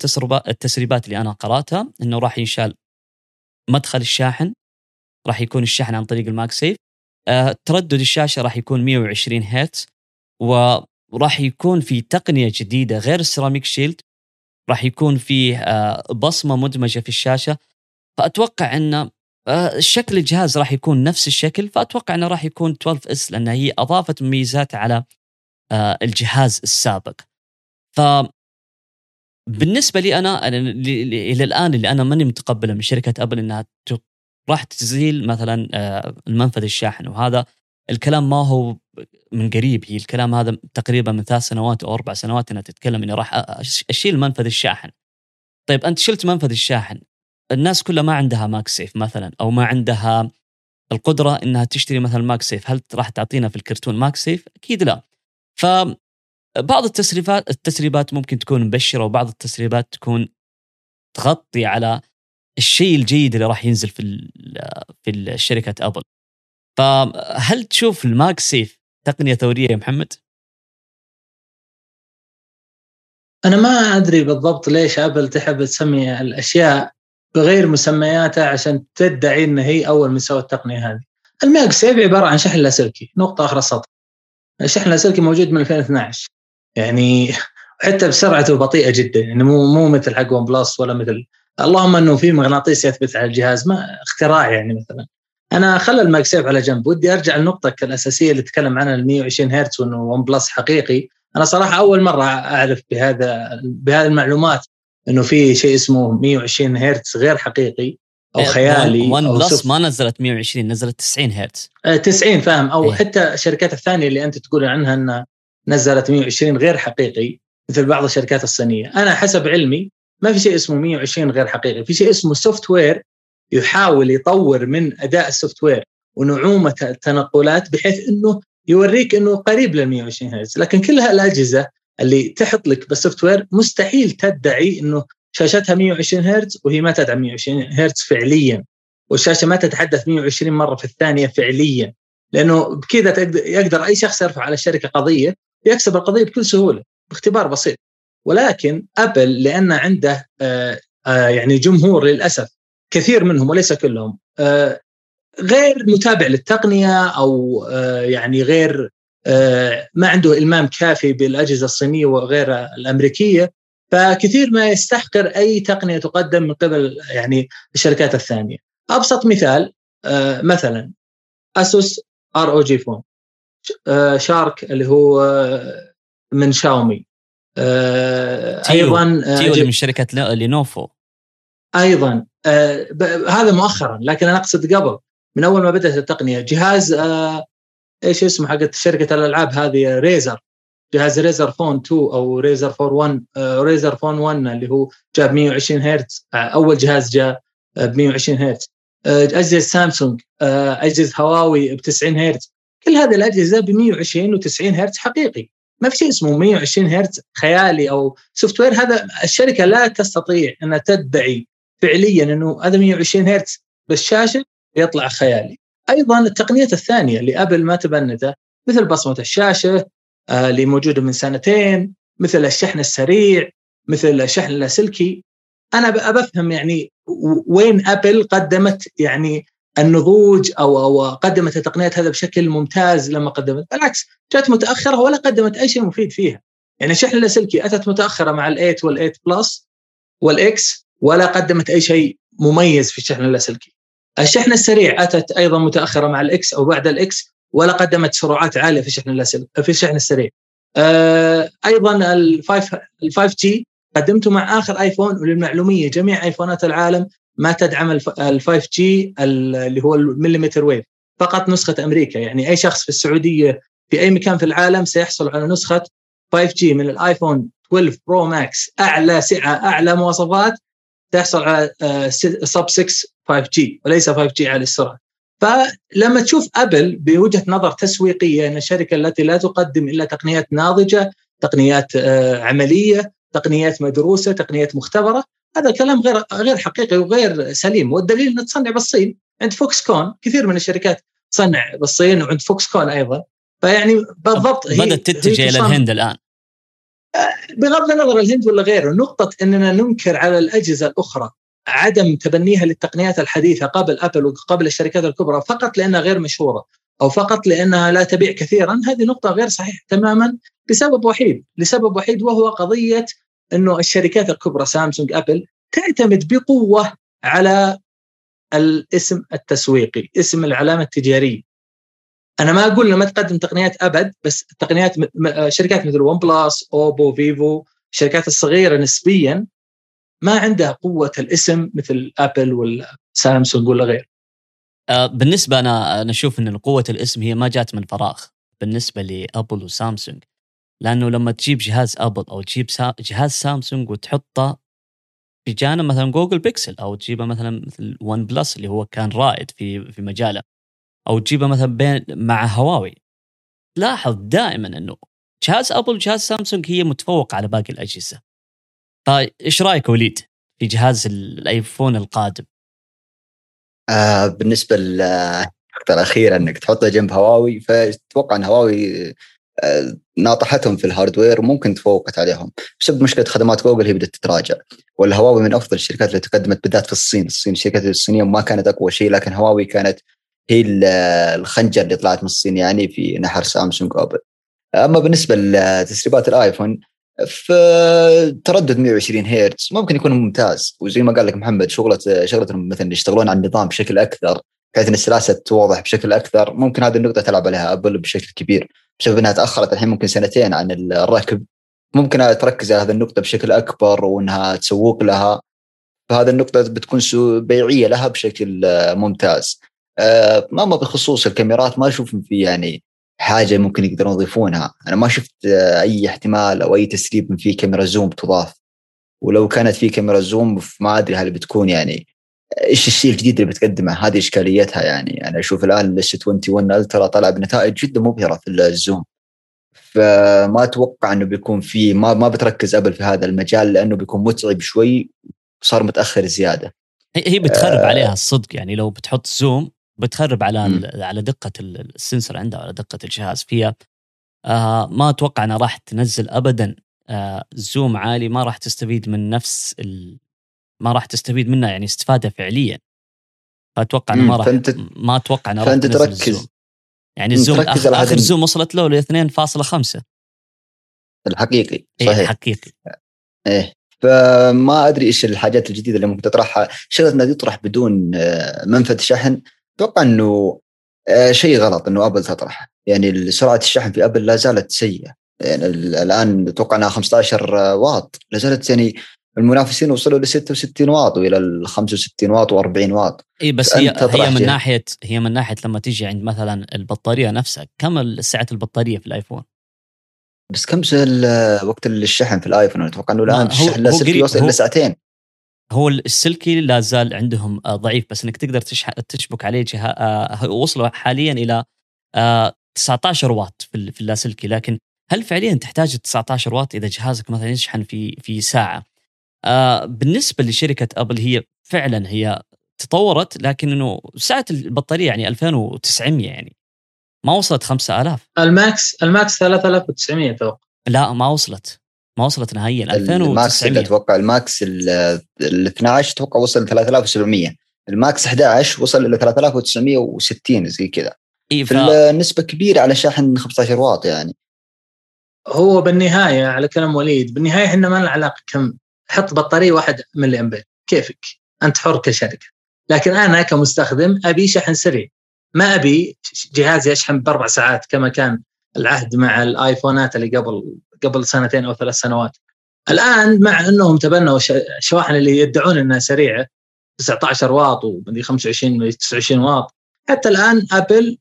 التسريبات اللي أنا قرأتها إنه راح ينشال مدخل الشاحن راح يكون الشحن عن طريق ال MagSafe. آه، تردد الشاشة راح يكون 120 هرتز وراح يكون في تقنية جديدة غير ال Ceramic Shield. راح يكون فيه آه، بصمة مدمجة في الشاشة. فأتوقع ان آه، شكل الجهاز راح يكون نفس الشكل فأتوقع إنه راح يكون 12 S لأن هي أضافت مميزات على الجهاز السابق ف بالنسبة لي أنا إلى الآن اللي أنا ماني متقبله من شركة أبل إنها راح تزيل مثلا آه، المنفذ الشاحن وهذا الكلام ما هو من قريب هي الكلام هذا تقريبا من ثلاث سنوات أو أربع سنوات إنها تتكلم اني راح أشيل منفذ الشاحن. طيب أنت شلت منفذ الشاحن الناس كلها ما عندها MagSafe مثلا أو ما عندها القدرة إنها تشتري مثلا MagSafe، هل راح تعطينا في الكرتون MagSafe؟ أكيد لا. ف بعض التسريبات التسريبات ممكن تكون مبشرة وبعض التسريبات تكون تغطي على الشيء الجيد اللي راح ينزل في في شركة أبل فهل تشوف ال MagSafe تقنية ثورية يا محمد؟ أنا ما أدري بالضبط ليش أبل تحب تسمي الأشياء بغير مسمياتها عشان تدعي إن هي أول من سوى التقنيه هذه. ال MagSafe عبارة عن شحن لاسلكي نقطة آخر السطر. الشحن اللاسلكي موجود من 2012 يعني حتى بسرعته بطيئة جدا يعني مو مو مثل حق OnePlus ولا مثل. اللهم إنه في مغناطيس يثبت على الجهاز ما اختراع يعني مثلا. أنا خلى ال MagSafe على جنب. ودي أرجع لنقطتك الاساسيه اللي تكلم عنها ال 120 هرتز وإنه OnePlus حقيقي. أنا صراحة أول مرة أعرف بهذا بهذه المعلومات. إنه في شيء اسمه 120 هرتز غير حقيقي أو خيالي OnePlus ما نزلت 120 نزلت 90 هرتز. 90 فاهم. أو إيه؟ حتى الشركات الثانية اللي أنت تقول عنها إنها نزلت 120 غير حقيقي مثل بعض الشركات الصينية. أنا حسب علمي ما في شيء اسمه 120 غير حقيقي. في شيء اسمه software يحاول يطور من أداء ال software ونعومة التنقلات بحيث إنه يوريك إنه قريب لل 120 هرتز. لكن كل هالاجهزه اللي تحط لك بال software مستحيل تدعي إنه شاشتها 120 هرتز وهي ما تدعم 120 هرتز فعليا والشاشة ما تتحدث 120 مرة في الثانية فعليا لأنه بكذا يقدر أي شخص يرفع على الشركة قضية يكسب القضية بكل سهولة باختبار بسيط. ولكن أبل لأن عنده آه، آه، يعني جمهور للأسف كثير منهم وليس كلهم آه، غير متابع للتقنية أو يعني غير ما عنده إلمام كافي بالأجهزة الصينية وغير الأمريكية فكثير ما يستحقر أي تقنية تقدم من قبل يعني الشركات الثانية. أبسط مثال مثلا Asus ROG Phone Shark اللي هو من شاومي آه أيضا آه، تيو من شركة لينوفو. أيضا آه هذا مؤخرا لكن أنا أقصد قبل من أول ما بدأت التقنية. جهاز آه إيش اسمه حق شركة الألعاب هذه؟ Razer جهاز Razer Phone 2 أو Razer Phone 1 آه Razer Phone 1 اللي هو جاب 120 هرتز. آه أول جهاز جاء ب 120 هرتز. آه أجهزة سامسونج آه أجهزة هواوي ب 90 هرتز. كل هذه الأجهزة ب 120 و90 هرتز حقيقي. ما في شيء اسمه 120 هرتز خيالي أو software هذا الشركة لا تستطيع أنها تدعي فعليا إنه هذا 120 هرتز بالشاشة يطلع خيالي. أيضا التقنيات الثانية اللي ابل ما تبنتها مثل بصمة الشاشة آه، اللي موجودة من سنتين، مثل الشحن السريع، مثل الشحن اللاسلكي. أنا بفهم يعني وين أبل قدمت يعني النضوج أو أو قدمت التقنيات هذا بشكل ممتاز لما قدمت. بالعكس جات متأخرة ولا قدمت أي شيء مفيد فيها. يعني الشحن اللاسلكي أتت متأخرة مع ال8 وال8 Plus وال X ولا قدمت أي شيء مميز في الشحن اللاسلكي. الشحن السريع أتت أيضا متأخرة مع الإكس أو بعد الإكس ولا قدمت سرعات عالية في الشحن اللاسلكي في الشحن السريع. آه أيضا ال5 ال5 G قدمته مع آخر آيفون وللمعلومية جميع آيفونات العالم ما تدعم ال 5 G اللي هو ال millimeter wave. فقط نسخة أمريكا يعني أي شخص في السعودية في أي مكان في العالم سيحصل على نسخة 5 G من الآيفون 12 Pro Max أعلى سعة أعلى مواصفات تحصل على sub 6 5 G وليس 5 G على السرعة. فلما تشوف ابل بوجهة نظر تسويقية أن الشركة التي لا تقدم إلا تقنيات ناضجة تقنيات آه، عملية تقنيات مدروسة تقنيات مختبرة هذا كلام غير غير حقيقي وغير سليم. والدليل انها تصنع بالصين عند Foxconn كثير من الشركات تصنع بالصين وعند Foxconn أيضا. فيعني بالضبط بدأت تتجه إلى الهند الآن. بغض النظر الهند ولا غيره نقطة أننا ننكر على الأجهزة الأخرى عدم تبنيها للتقنيات الحديثة قبل أبل وقبل الشركات الكبرى فقط لأنها غير مشهورة أو فقط لأنها لا تبيع كثيرا هذه نقطة غير صحيحة تماما لسبب وحيد لسبب وحيد وهو قضية أنه الشركات الكبرى سامسونج أبل تعتمد بقوة على الاسم التسويقي اسم العلامة التجارية. أنا ما أقول ما تقدم تقنيات أبد بس التقنيات شركات مثل ون بلس أوبو فيفو الشركات الصغيرة نسبيا ما عندها قوة الاسم مثل ابل ولا سامسونج ولا غير آه، بالنسبة أنا أنا أشوف إن قوة الاسم هي ما جات من فراغ بالنسبة لأبل وسامسونج. لأنه لما تجيب جهاز أبل أو تجيب جهاز سامسونج وتحطه بجانب مثلا جوجل بيكسل أو تجيبه مثلا مثل ون بلس اللي هو كان رائد في في مجاله أو تجيبه مثلا بين مع هواوي. لاحظ دائما إنه جهاز أبل وجهاز سامسونج هي متفوقة على باقي الأجهزة. فايش رأيك وليد في جهاز الآيفون القادم؟ آه بالنسبة للنقطه الاخيره إنك تحطه جنب هواوي فتوقع إن هواوي آه ناطحتهم في ال hardware ممكن تفوقت عليهم بسبب مشكله خدمات جوجل هي بدأت تتراجع. ولا هواوي من أفضل الشركات اللي تقدمت بالذات في الصين. الصين الشركات الصينية ما كانت أقوى شيء لكن هواوي كانت هي الخنجر اللي طلعت من الصين يعني في نحر سامسونج وابل أما بالنسبة لتسريبات الآيفون في تردد 120 هرتز ممكن يكون ممتاز. وزي ما قال لك محمد شغله شغلتهم مثلا يشتغلون على النظام بشكل أكثر بحيث إن السلاسة توضح بشكل أكثر. ممكن هذه النقطة تلعب عليها أبل بشكل كبير. بسبب إنها تأخرت الحين ممكن سنتين عن الركب. ممكن تركز على هذه النقطة بشكل أكبر وإنها تسوق لها. فهذه النقطة بتكون بيعية لها بشكل ممتاز. آه، اما بخصوص الكاميرات ما أشوف في يعني حاجة ممكن يقدرون يضيفونها. أنا ما شفت آه، أي احتمال أو أي تسريب في كاميرا zoom تضاف ولو كانت في كاميرا zoom ما أدري هل بتكون يعني إيش الشيء الجديد اللي بتقدمه؟ هذه إشكاليتها يعني. أنا أشوف الآن ال S 21 Ultra طلع بنتائج جدا مبهرة في ال zoom. فما أتوقع إنه بيكون في ما ما بتركز أبل في هذا المجال لأنه بيكون متعب شوي صار متأخر زيادة. هي بتخرب آه. عليها الصدق يعني. لو بتحط zoom بتخرب على م. على دقة ال sensor عندها على دقة الجهاز فيها. آه ما أتوقع إنها راح تنزل ابدا. آه zoom عالي ما راح تستفيد من نفس ال... ما راح تستفيد منها يعني استفادة فعليا. فأتوقع انه ما راح فأنت... ما أتوقع إنها راح تنزل تركز. ال zoom. يعني ال zoom أخ... اخر zoom وصلت له ل 2.5 الحقيقي إيه، صحيح. الحقيقي إيه فما أدري إيش الحاجات الجديدة اللي ممكن تطرحها. شغلة إنها تطرح بدون آه، منفذ شحن. أتوقع إنه آه، شيء غلط إنه أبل تطرح. يعني سرعة الشحن في أبل لا زالت سيئة. يعني الآن أتوقع إنها 15 واط. لا زالت يعني المنافسين وصلوا ل 66 واط وإلى ال 65 واط و40 واط. إي بس هي هي من ناحية هي من ناحية لما تيجي عند مثلا البطارية نفسها كم سعة البطارية في الآيفون؟ بس كم وقت الشحن في الآيفون؟ أتوقع إنه الآن الشحن اللاسلكي يوصل إلى ساعتين. هو السلكي لا زال عندهم آه، ضعيف بس إنك تقدر تشبك عليه جهة آه، وصلوا حاليا إلى 19 آه، واط في اللاسلكي. لكن هل فعليا تحتاج 19 واط إذا جهازك مثلا يشحن في في ساعة؟ بالنسبة لشركة أبل هي فعلا هي تطورت لكن إنه سعه البطارية يعني 2900 يعني ما وصلت 5000 ال Max ال Max 3900 أتوقع. لا ما وصلت. ما وصلت نهائيا 2900 ال Max أتوقع ال Max ال 12 أتوقع وصل ل 3700 ال Max 11 وصل إلى 3960 زي كذا. إيه ف... النسبة كبيرة على شاحن 15 واط يعني. هو بالنهاية على كلام وليد بالنهاية إحنا ما لنا علاقة كم حط بطارية واحد ملي امبير كيفك؟ أنت حر كشركة لكن أنا كمستخدم أبي شحن سريع. ما أبي جهازي يشحن بأربع ساعات كما كان العهد مع الآيفونات اللي قبل قبل سنتين أو ثلاث سنوات. الآن مع أنهم تبنوا الشواحن اللي يدعون إنها سريعة 19 واط و 25 29 واط. حتى الآن أبل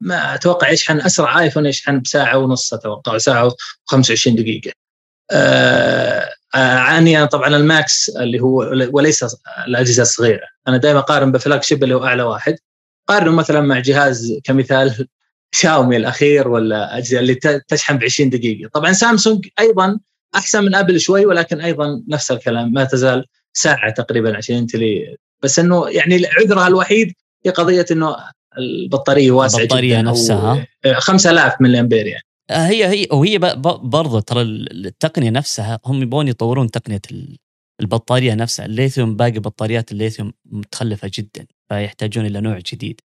ما أتوقع يشحن أسرع آيفون يشحن بساعة ونص أتوقع ساعة و25 دقيقة. آه أعني طبعا ال Max اللي هو وليس الأجهزة الصغيرة. أنا دائما أقارن ب flagship اللي هو أعلى واحد. قارنه مثلا مع جهاز كمثال شاومي الأخير ولا اجهزه اللي تشحن ب 20 دقيقة. طبعا سامسونج أيضا أحسن من أبل شوي ولكن أيضا نفس الكلام ما تزال ساعة تقريبا عشان تفلي بس إنه يعني عذرها الوحيد هي قضية إنه البطارية واسعة البطارية جدا نفسها؟ 5000 ملي امبير يعني. آه، هي هي وهي برضه ترى التقنية نفسها هم يبغون يطورون تقنية البطارية نفسها. الليثيوم باقي بطاريات الليثيوم متخلفة جدا فيحتاجون إلى نوع جديد.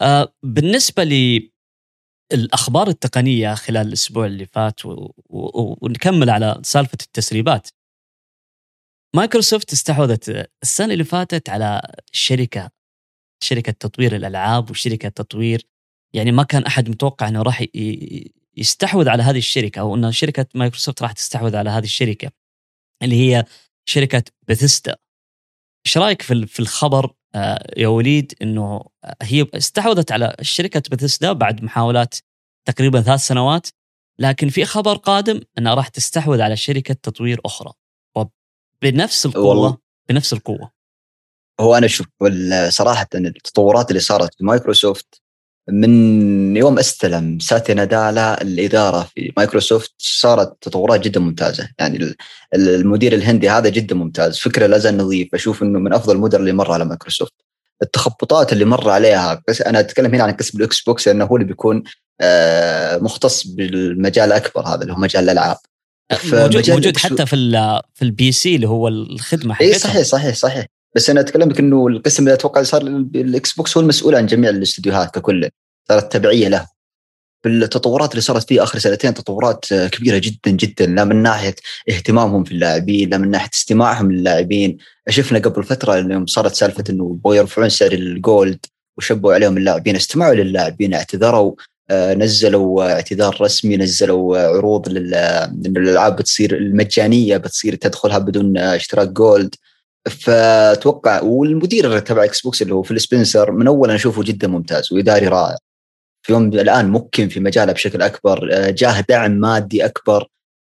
آه، بالنسبة للاخبار التقنية خلال الأسبوع اللي فات و... و... ونكمل على سالفة التسريبات. مايكروسوفت استحوذت السنة اللي فاتت على شركة شركة تطوير الألعاب وشركة تطوير يعني ما كان أحد متوقع إنه راح يستحوذ على هذه الشركة أو إن شركة مايكروسوفت راح تستحوذ على هذه الشركة اللي هي شركة بثيسدا إيش رأيك في في الخبر آه، يا وليد إنه هي استحوذت على شركه بثيسدا بعد محاولات تقريبا ثلاث سنوات لكن في خبر قادم إنها راح تستحوذ على شركة تطوير أخرى وبنفس القوه والله. بنفس القوة هو أنا أشوف صراحة التطورات اللي صارت في مايكروسوفت من يوم استلم ساتيا ناديلا الإدارة في مايكروسوفت صارت تطورات جدا ممتازة. يعني المدير الهندي هذا جدا ممتاز. فكره لا زال نظيف. أشوف إنه من أفضل المدراء اللي مر على مايكروسوفت. التخبطات اللي مر عليها بس أنا أتكلم هنا عن قسم الاكس بوكس لأنه هو اللي بيكون آه، مختص بالمجال الأكبر هذا اللي هو مجال الألعاب. موجود موجود حتى في في ال PC اللي هو الخدمة حقتها اي صحيح صحيح صحيح. بس أنا أتكلم لك إنه القسم اللي أتوقع صار الاكس بوكس هو المسؤول عن جميع الاستديوهات ككل صارت تبعية له. بالتطورات اللي صارت فيه آخر سنتين تطورات كبيرة جدا جدا. لا من ناحية اهتمامهم في اللاعبين لا من ناحية استماعهم للاعبين. شفنا قبل فترة يوم صارت سالفة إنه يبغوا يرفعون سعر ال Gold وشبوا عليهم اللاعبين استمعوا للاعبين اعتذروا آه، نزلوا اعتذار رسمي نزلوا عروض للألعاب بتصير المجانية بتصير تدخلها بدون اشتراك Gold. فأتوقع والمدير تبع إكس بوكس اللي هو فيل سبنسر من اول أنا أشوفه جدا ممتاز وإداري رائع. في يوم الآن ممكن في مجاله بشكل أكبر آه، جاه دعم مادي أكبر.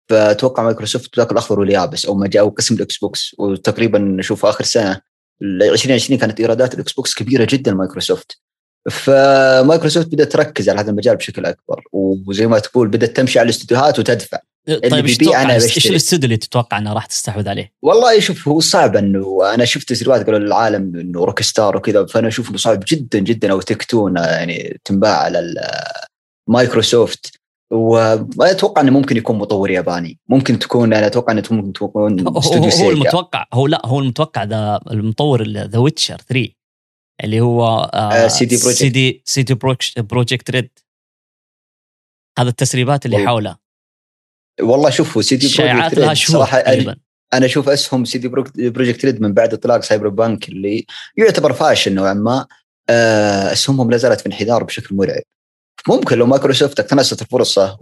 فأتوقع مايكروسوفت بتاكل الأخضر واليابس أو ما أو قسم الإكس بوكس. وتقريبا نشوف آخر سنة 2020 كانت إيرادات الإكس بوكس كبيرة جدا مايكروسوفت. فمايكروسوفت بدأت تركز على هذا المجال بشكل أكبر. وزي ما تقول بدأت تمشي على الاستديوهات وتدفع. طيب إيش أنا إيش الاستوديو اللي تتوقع إنه راح تستحوذ عليه؟ والله شوف هو صعب إنه أنا شفت تسريبات قالوا للعالم إنه روك ستار وكذا فأنا أشوف إنه صعب جدا جدا أو Take-Two يعني تنباع على مايكروسوفت. وما أتوقع إنه ممكن يكون مطور ياباني. ممكن تكون أنا أتوقع إنه ممكن تكون هو, هو المتوقع هو لا هو المتوقع ذا المطور ذا Witcher 3 اللي هو آه CD Projekt CD CD Projekt Red. هذا التسريبات اللي حوله. والله شوفوا CD Projekt Red صراحة تقريبا. أنا أشوف أسهم CD Projekt Red من بعد إطلاق Cyberpunk اللي يعتبر فاشل نوعا ما. آه، أسهمهم لا زالت في انحدار بشكل مرعب. ممكن لو مايكروسوفت اقتنصت الفرصة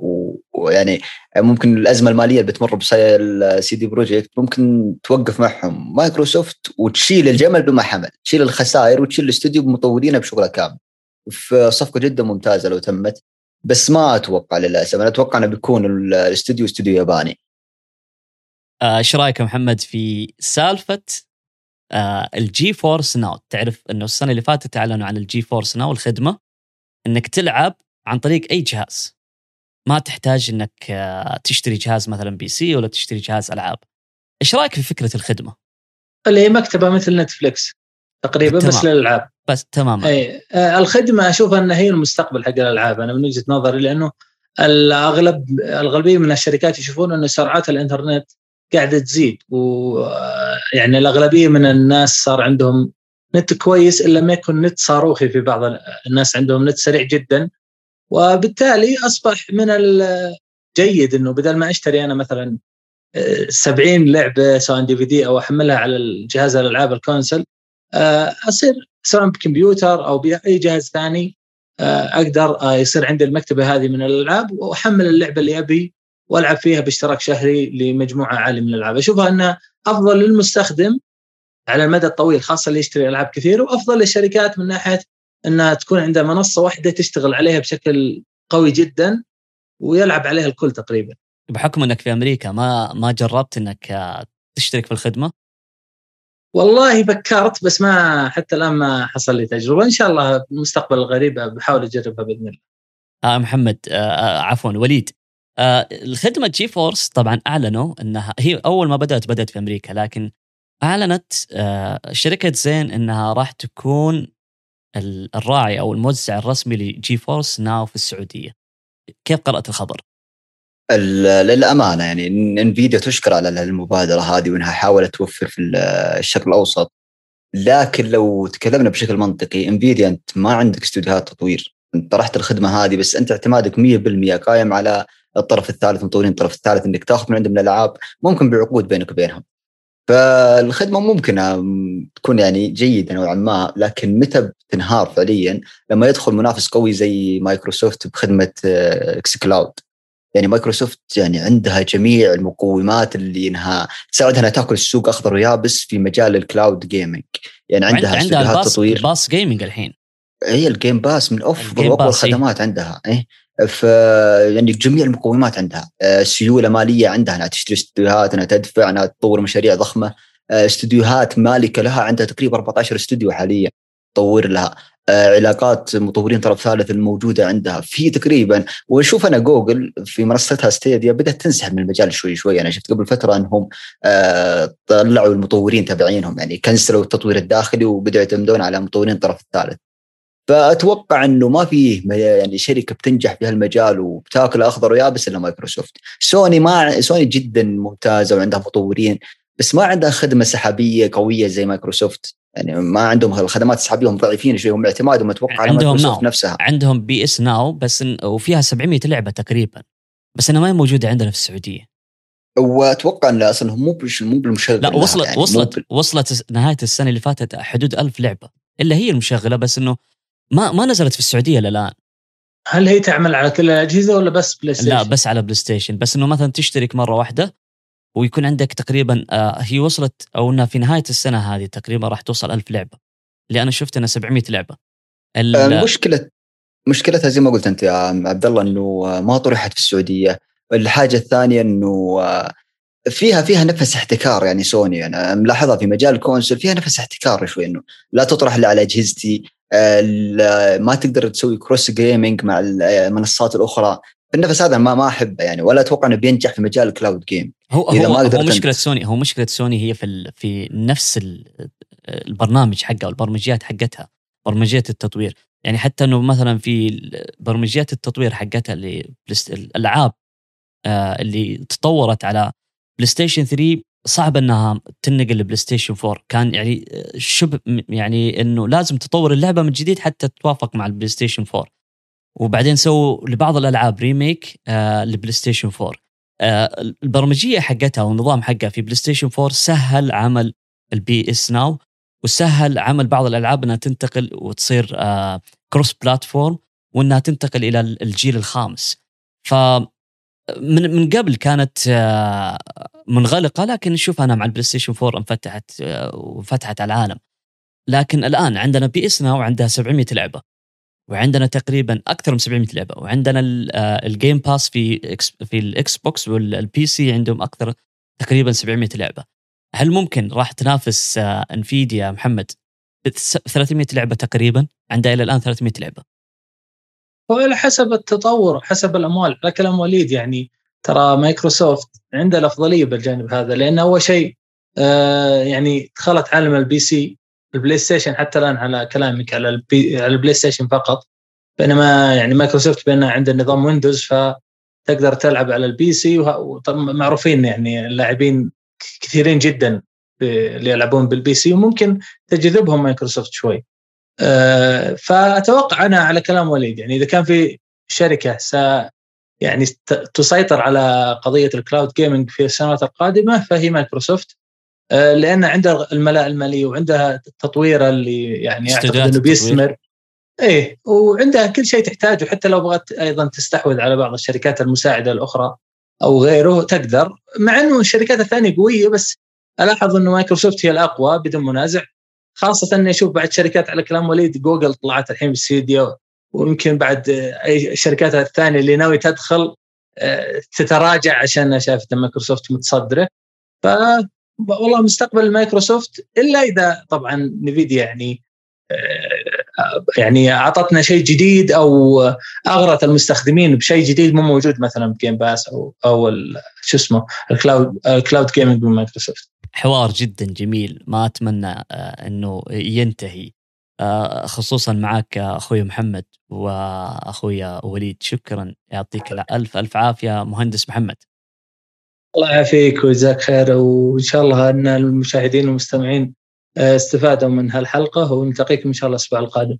ويعني ممكن الأزمة المالية اللي بتمر ب CD Projekt ممكن توقف معهم. مايكروسوفت وتشيل الجمل بما حمل تشيل الخسائر وتشيل الاستوديو بمطورينه بشغلة كامل في صفقه جدا ممتازة لو تمت. بس ما أتوقع للأسف. أنا أتوقع إنه بيكون الاستوديو استوديو ياباني. آه، إيش آه رايك محمد في سالفة آه ال GeForce Now تعرف إنه السنة اللي فاتت أعلنوا عن ال GeForce Now الخدمة إنك تلعب عن طريق أي جهاز. ما تحتاج إنك آه تشتري جهاز مثلا PC ولا تشتري جهاز ألعاب. إيش رأيك في فكرة الخدمة؟ اللي هي مكتبة مثل نتفلكس تقريبا. بس للألعاب. بس تماما. أي آه، الخدمة أشوف انها هي المستقبل حق الألعاب أنا من وجهة نظري لأنه الأغلب الغالبية من الشركات يشوفون انه سرعات الإنترنت قاعدة تزيد ويعني الأغلبية من الناس صار عندهم نت كويس الا ما يكون نت صاروخي في بعض الناس عندهم نت سريع جدا وبالتالي أصبح من الجيد إنه بدل ما أشتري أنا مثلا 70 آه، لعبة سواء دي في دي أو أحملها على الجهاز الألعاب الكونسل آه، أصير سواء بكمبيوتر أو بأي جهاز ثاني آه، أقدر آه، يصير عندي المكتبة هذه من الألعاب وأحمل اللعبة اللي أبي وألعب فيها باشتراك شهري لمجموعة عالية من الألعاب، أشوفها أنها أفضل للمستخدم على المدى الطويل خاصة اللي يشتري ألعاب كثيرة وأفضل للشركات من ناحية أنها تكون عندها منصة واحدة تشتغل عليها بشكل قوي جدا ويلعب عليها الكل تقريبا. بحكم إنك في أمريكا ما ما جربت إنك تشترك في الخدمة؟ والله فكرت بس ما حتى الآن ما حصل لي تجربة إن شاء الله المستقبل القريب بحاول أجربها بإذن الله. آه محمد آه, آه، عفوا وليد آه الخدمة GeForce طبعا أعلنوا إنها هي أول ما بدأت بدأت في أمريكا لكن أعلنت آه شركة زين إنها راح تكون الراعي أو الموزع الرسمي لجي فورس ناو في السعودية. كيف قرأت الخبر؟ للأمانة يعني انفيديا تشكر على المبادره هذه وإنها حاولت توفر في الشرق الأوسط. لكن لو تكلمنا بشكل منطقي إنفيديا أنت ما عندك استوديوهات تطوير. أنت طرحت الخدمة هذه بس أنت اعتمادك 100% قايم على الطرف الثالث مطورين الطرف الثالث إنك تاخذ من عندهم الألعاب ممكن بعقود بينك وبينهم. فالخدمة ممكن تكون يعني جيدة نوعا ما لكن متى بتنهار فعليا؟ لما يدخل منافس قوي زي مايكروسوفت بخدمة x آه، Cloud. يعني مايكروسوفت يعني عندها جميع المقومات اللي إنها تساعدها إنها تأكل السوق أخضر ويابس في مجال ال cloud gaming يعني عندها عندها ال pass تطوير. ال pass gaming الحين. هي ال Game Pass من افضل واقوى الخدمات عندها. إيه ف يعني جميع المقومات عندها. آه، سيولة مالية عندها إنها تشتري استديوهات إنها تدفع إنها تطور مشاريع ضخمة. آه، استديوهات مالكة لها عندها تقريبا 14 استوديو حاليا. تطور لها. آه، علاقات مطورين طرف ثالث الموجودة عندها. في تقريبا وشوف أنا جوجل في منصتها Stadia بدأت تنسحب من المجال شوي شوي. أنا شفت قبل فترة إنهم طلعوا المطورين تابعينهم. يعني كنسلوا التطوير الداخلي وبدأوا يعتمدون على مطورين الطرف الثالث. فأتوقع إنه ما في يعني شركة بتنجح في هالمجال وبتاكل اخضر ويابس إلا مايكروسوفت. سوني ما سوني جدا ممتازة وعندها مطورين بس ما عندها خدمة سحابية قوية زي مايكروسوفت. يعني ما عندهم الخدمات السحابيه هم ضعيفين شوي هم اعتمادهم أتوقع على مايكروسوفت Now. نفسها. عندهم PS Now بس وفيها 700 لعبة تقريبا بس إنها ما هي موجودة عندنا في السعودية. وأتوقع إن أصلا مو مو بالمشغل لا وصلت يعني وصلت بال... وصلت نهاية السنة اللي فاتت حدود ألف لعبة. إلا هي المشغلة بس إنه ما ما نزلت في السعودية للان هل هي تعمل على كل الأجهزة ولا بس بلاي ستيشن؟ لا بس على بلاي ستيشن بس إنه مثلا تشترك مرة واحدة ويكون عندك تقريبا آه هي وصلت أو إنها في نهاية السنة هذه تقريبا راح توصل ألف لعبة. اللي أنا شفت انها 700 لعبة. المشكلة مشكلتها زي ما قلت أنت يا عبد الله إنه ما طرحت في السعودية. الحاجة الثانية إنه آه، فيها فيها نفس احتكار يعني سوني. أنا ملاحظها في مجال ال console فيها نفس احتكار شوي إنه لا تطرح إلا على أجهزتي ما تقدر تسوي cross gaming مع المنصات الأخرى. النفس هذا ما ما أحبه يعني ولا أتوقع إنه بينجح في مجال ال cloud game هو إذا هو, ما هو مشكلة سوني هو مشكلة سوني هي في في نفس البرنامج حقها والبرمجيات حقتها برمجيه التطوير. يعني حتى إنه مثلا في برمجيات التطوير حقتها اللي الألعاب آه، اللي تطورت على بلاي ستيشن 3 صعب إنها تنقل لبلاي ستيشن 4 كان يعني شبه يعني إنه لازم تطور اللعبة من جديد حتى تتوافق مع البلاي ستيشن 4 وبعدين سووا لبعض الألعاب remake آه لبلاي ستيشن 4 آه البرمجية حقتها والنظام حقها في بلاي ستيشن 4 سهل عمل ال PS Now وسهل عمل بعض الألعاب إنها تنتقل وتصير آه cross platform وإنها تنتقل إلى الجيل الخامس. ف من من قبل كانت آه، منغلقة لكن نشوف أنا مع البلاي ستيشن 4 انفتحت آه، وفتحت على العالم. لكن الآن عندنا PS Now عندها 700 لعبة. وعندنا تقريبا أكثر من 700 لعبة. وعندنا ال Game Pass في في الاكس بوكس وال PC عندهم أكثر تقريبا 700 لعبة. هل ممكن راح تنافس Nvidia محمد 300 لعبة تقريبا؟ عندها إلى الآن 300 لعبة. هو على حسب التطور حسب الأموال كلام وليد يعني ترى مايكروسوفت عنده الأفضلية بالجانب هذا لأن أول شيء آه يعني دخلت عالم ال PC البلاي ستيشن حتى الآن على كلامك على البي على البلاي ستيشن فقط. بينما يعني مايكروسوفت بأنها عندها نظام ويندوز فتقدر تلعب على ال PC ومعروفين يعني اللاعبين كثيرين جدا اللي يلعبون بال PC وممكن تجذبهم مايكروسوفت شوي. آه، فأتوقع أنا على كلام وليد يعني إذا كان في شركة س يعني تسيطر على قضية ال cloud gaming في السنوات القادمة فهي مايكروسوفت. لأن عندها الملاءه الماليه وعندها التطوير اللي يعني أعتقد إنه بيستمر إيه وعندها كل شيء تحتاجه حتى لو بغت أيضا تستحوذ على بعض الشركات المساعدة الأخرى أو غيره تقدر. مع إنه الشركات الثانية قوية بس ألاحظ إنه مايكروسوفت هي الأقوى بدون منازع. خاصة إني أشوف بعد شركات على كلام وليد جوجل طلعت الحين بالستوديو ويمكن بعد أي الشركات الثانية اللي ناوي تدخل آه، تتراجع عشان شافت مايكروسوفت متصدرة. ف والله مستقبل مايكروسوفت إلا إذا طبعا نفيديا يعني آه، يعني أعطتنا شيء جديد أو أغرت المستخدمين بشيء جديد مو موجود مثلا ب Game Pass أو أو شو اسمه ال cloud ال cloud gaming من مايكروسوفت. حوار جدا جميل ما أتمنى آه، إنه ينتهي آه، خصوصا معك أخوي محمد وأخوي وليد شكرا يعطيك الف ألف عافية مهندس محمد. الله يعافيك ويجزاك خير وإن شاء الله أن المشاهدين والمستمعين آه، استفادوا من هالحلقة ونلتقيكم إن شاء الله الأسبوع القادم.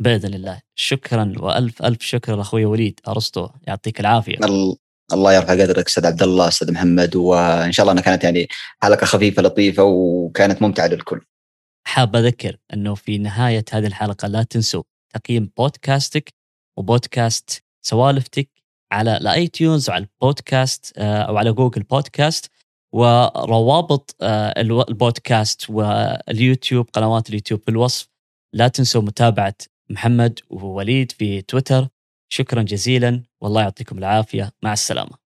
بإذن الله شكرا وألف ألف شكر لاخوي وليد أرسطو يعطيك العافية. الله يرفع قدرك أستاذ عبد الله أستاذ محمد وإن شاء الله أنها كانت يعني حلقة خفيفة لطيفة وكانت ممتعة للكل. حاب أذكر إنه في نهاية هذه الحلقة لا تنسوا تقييم بودكاستك وبودكاست سوالف Tech على ال iTunes وعلى البودكاست آه، أو على جوجل بودكاست وروابط آه، البودكاست واليوتيوب قنوات اليوتيوب في الوصف لا تنسوا متابعة محمد ووليد في تويتر. شكرا جزيلا. والله يعطيكم العافية. مع السلامة.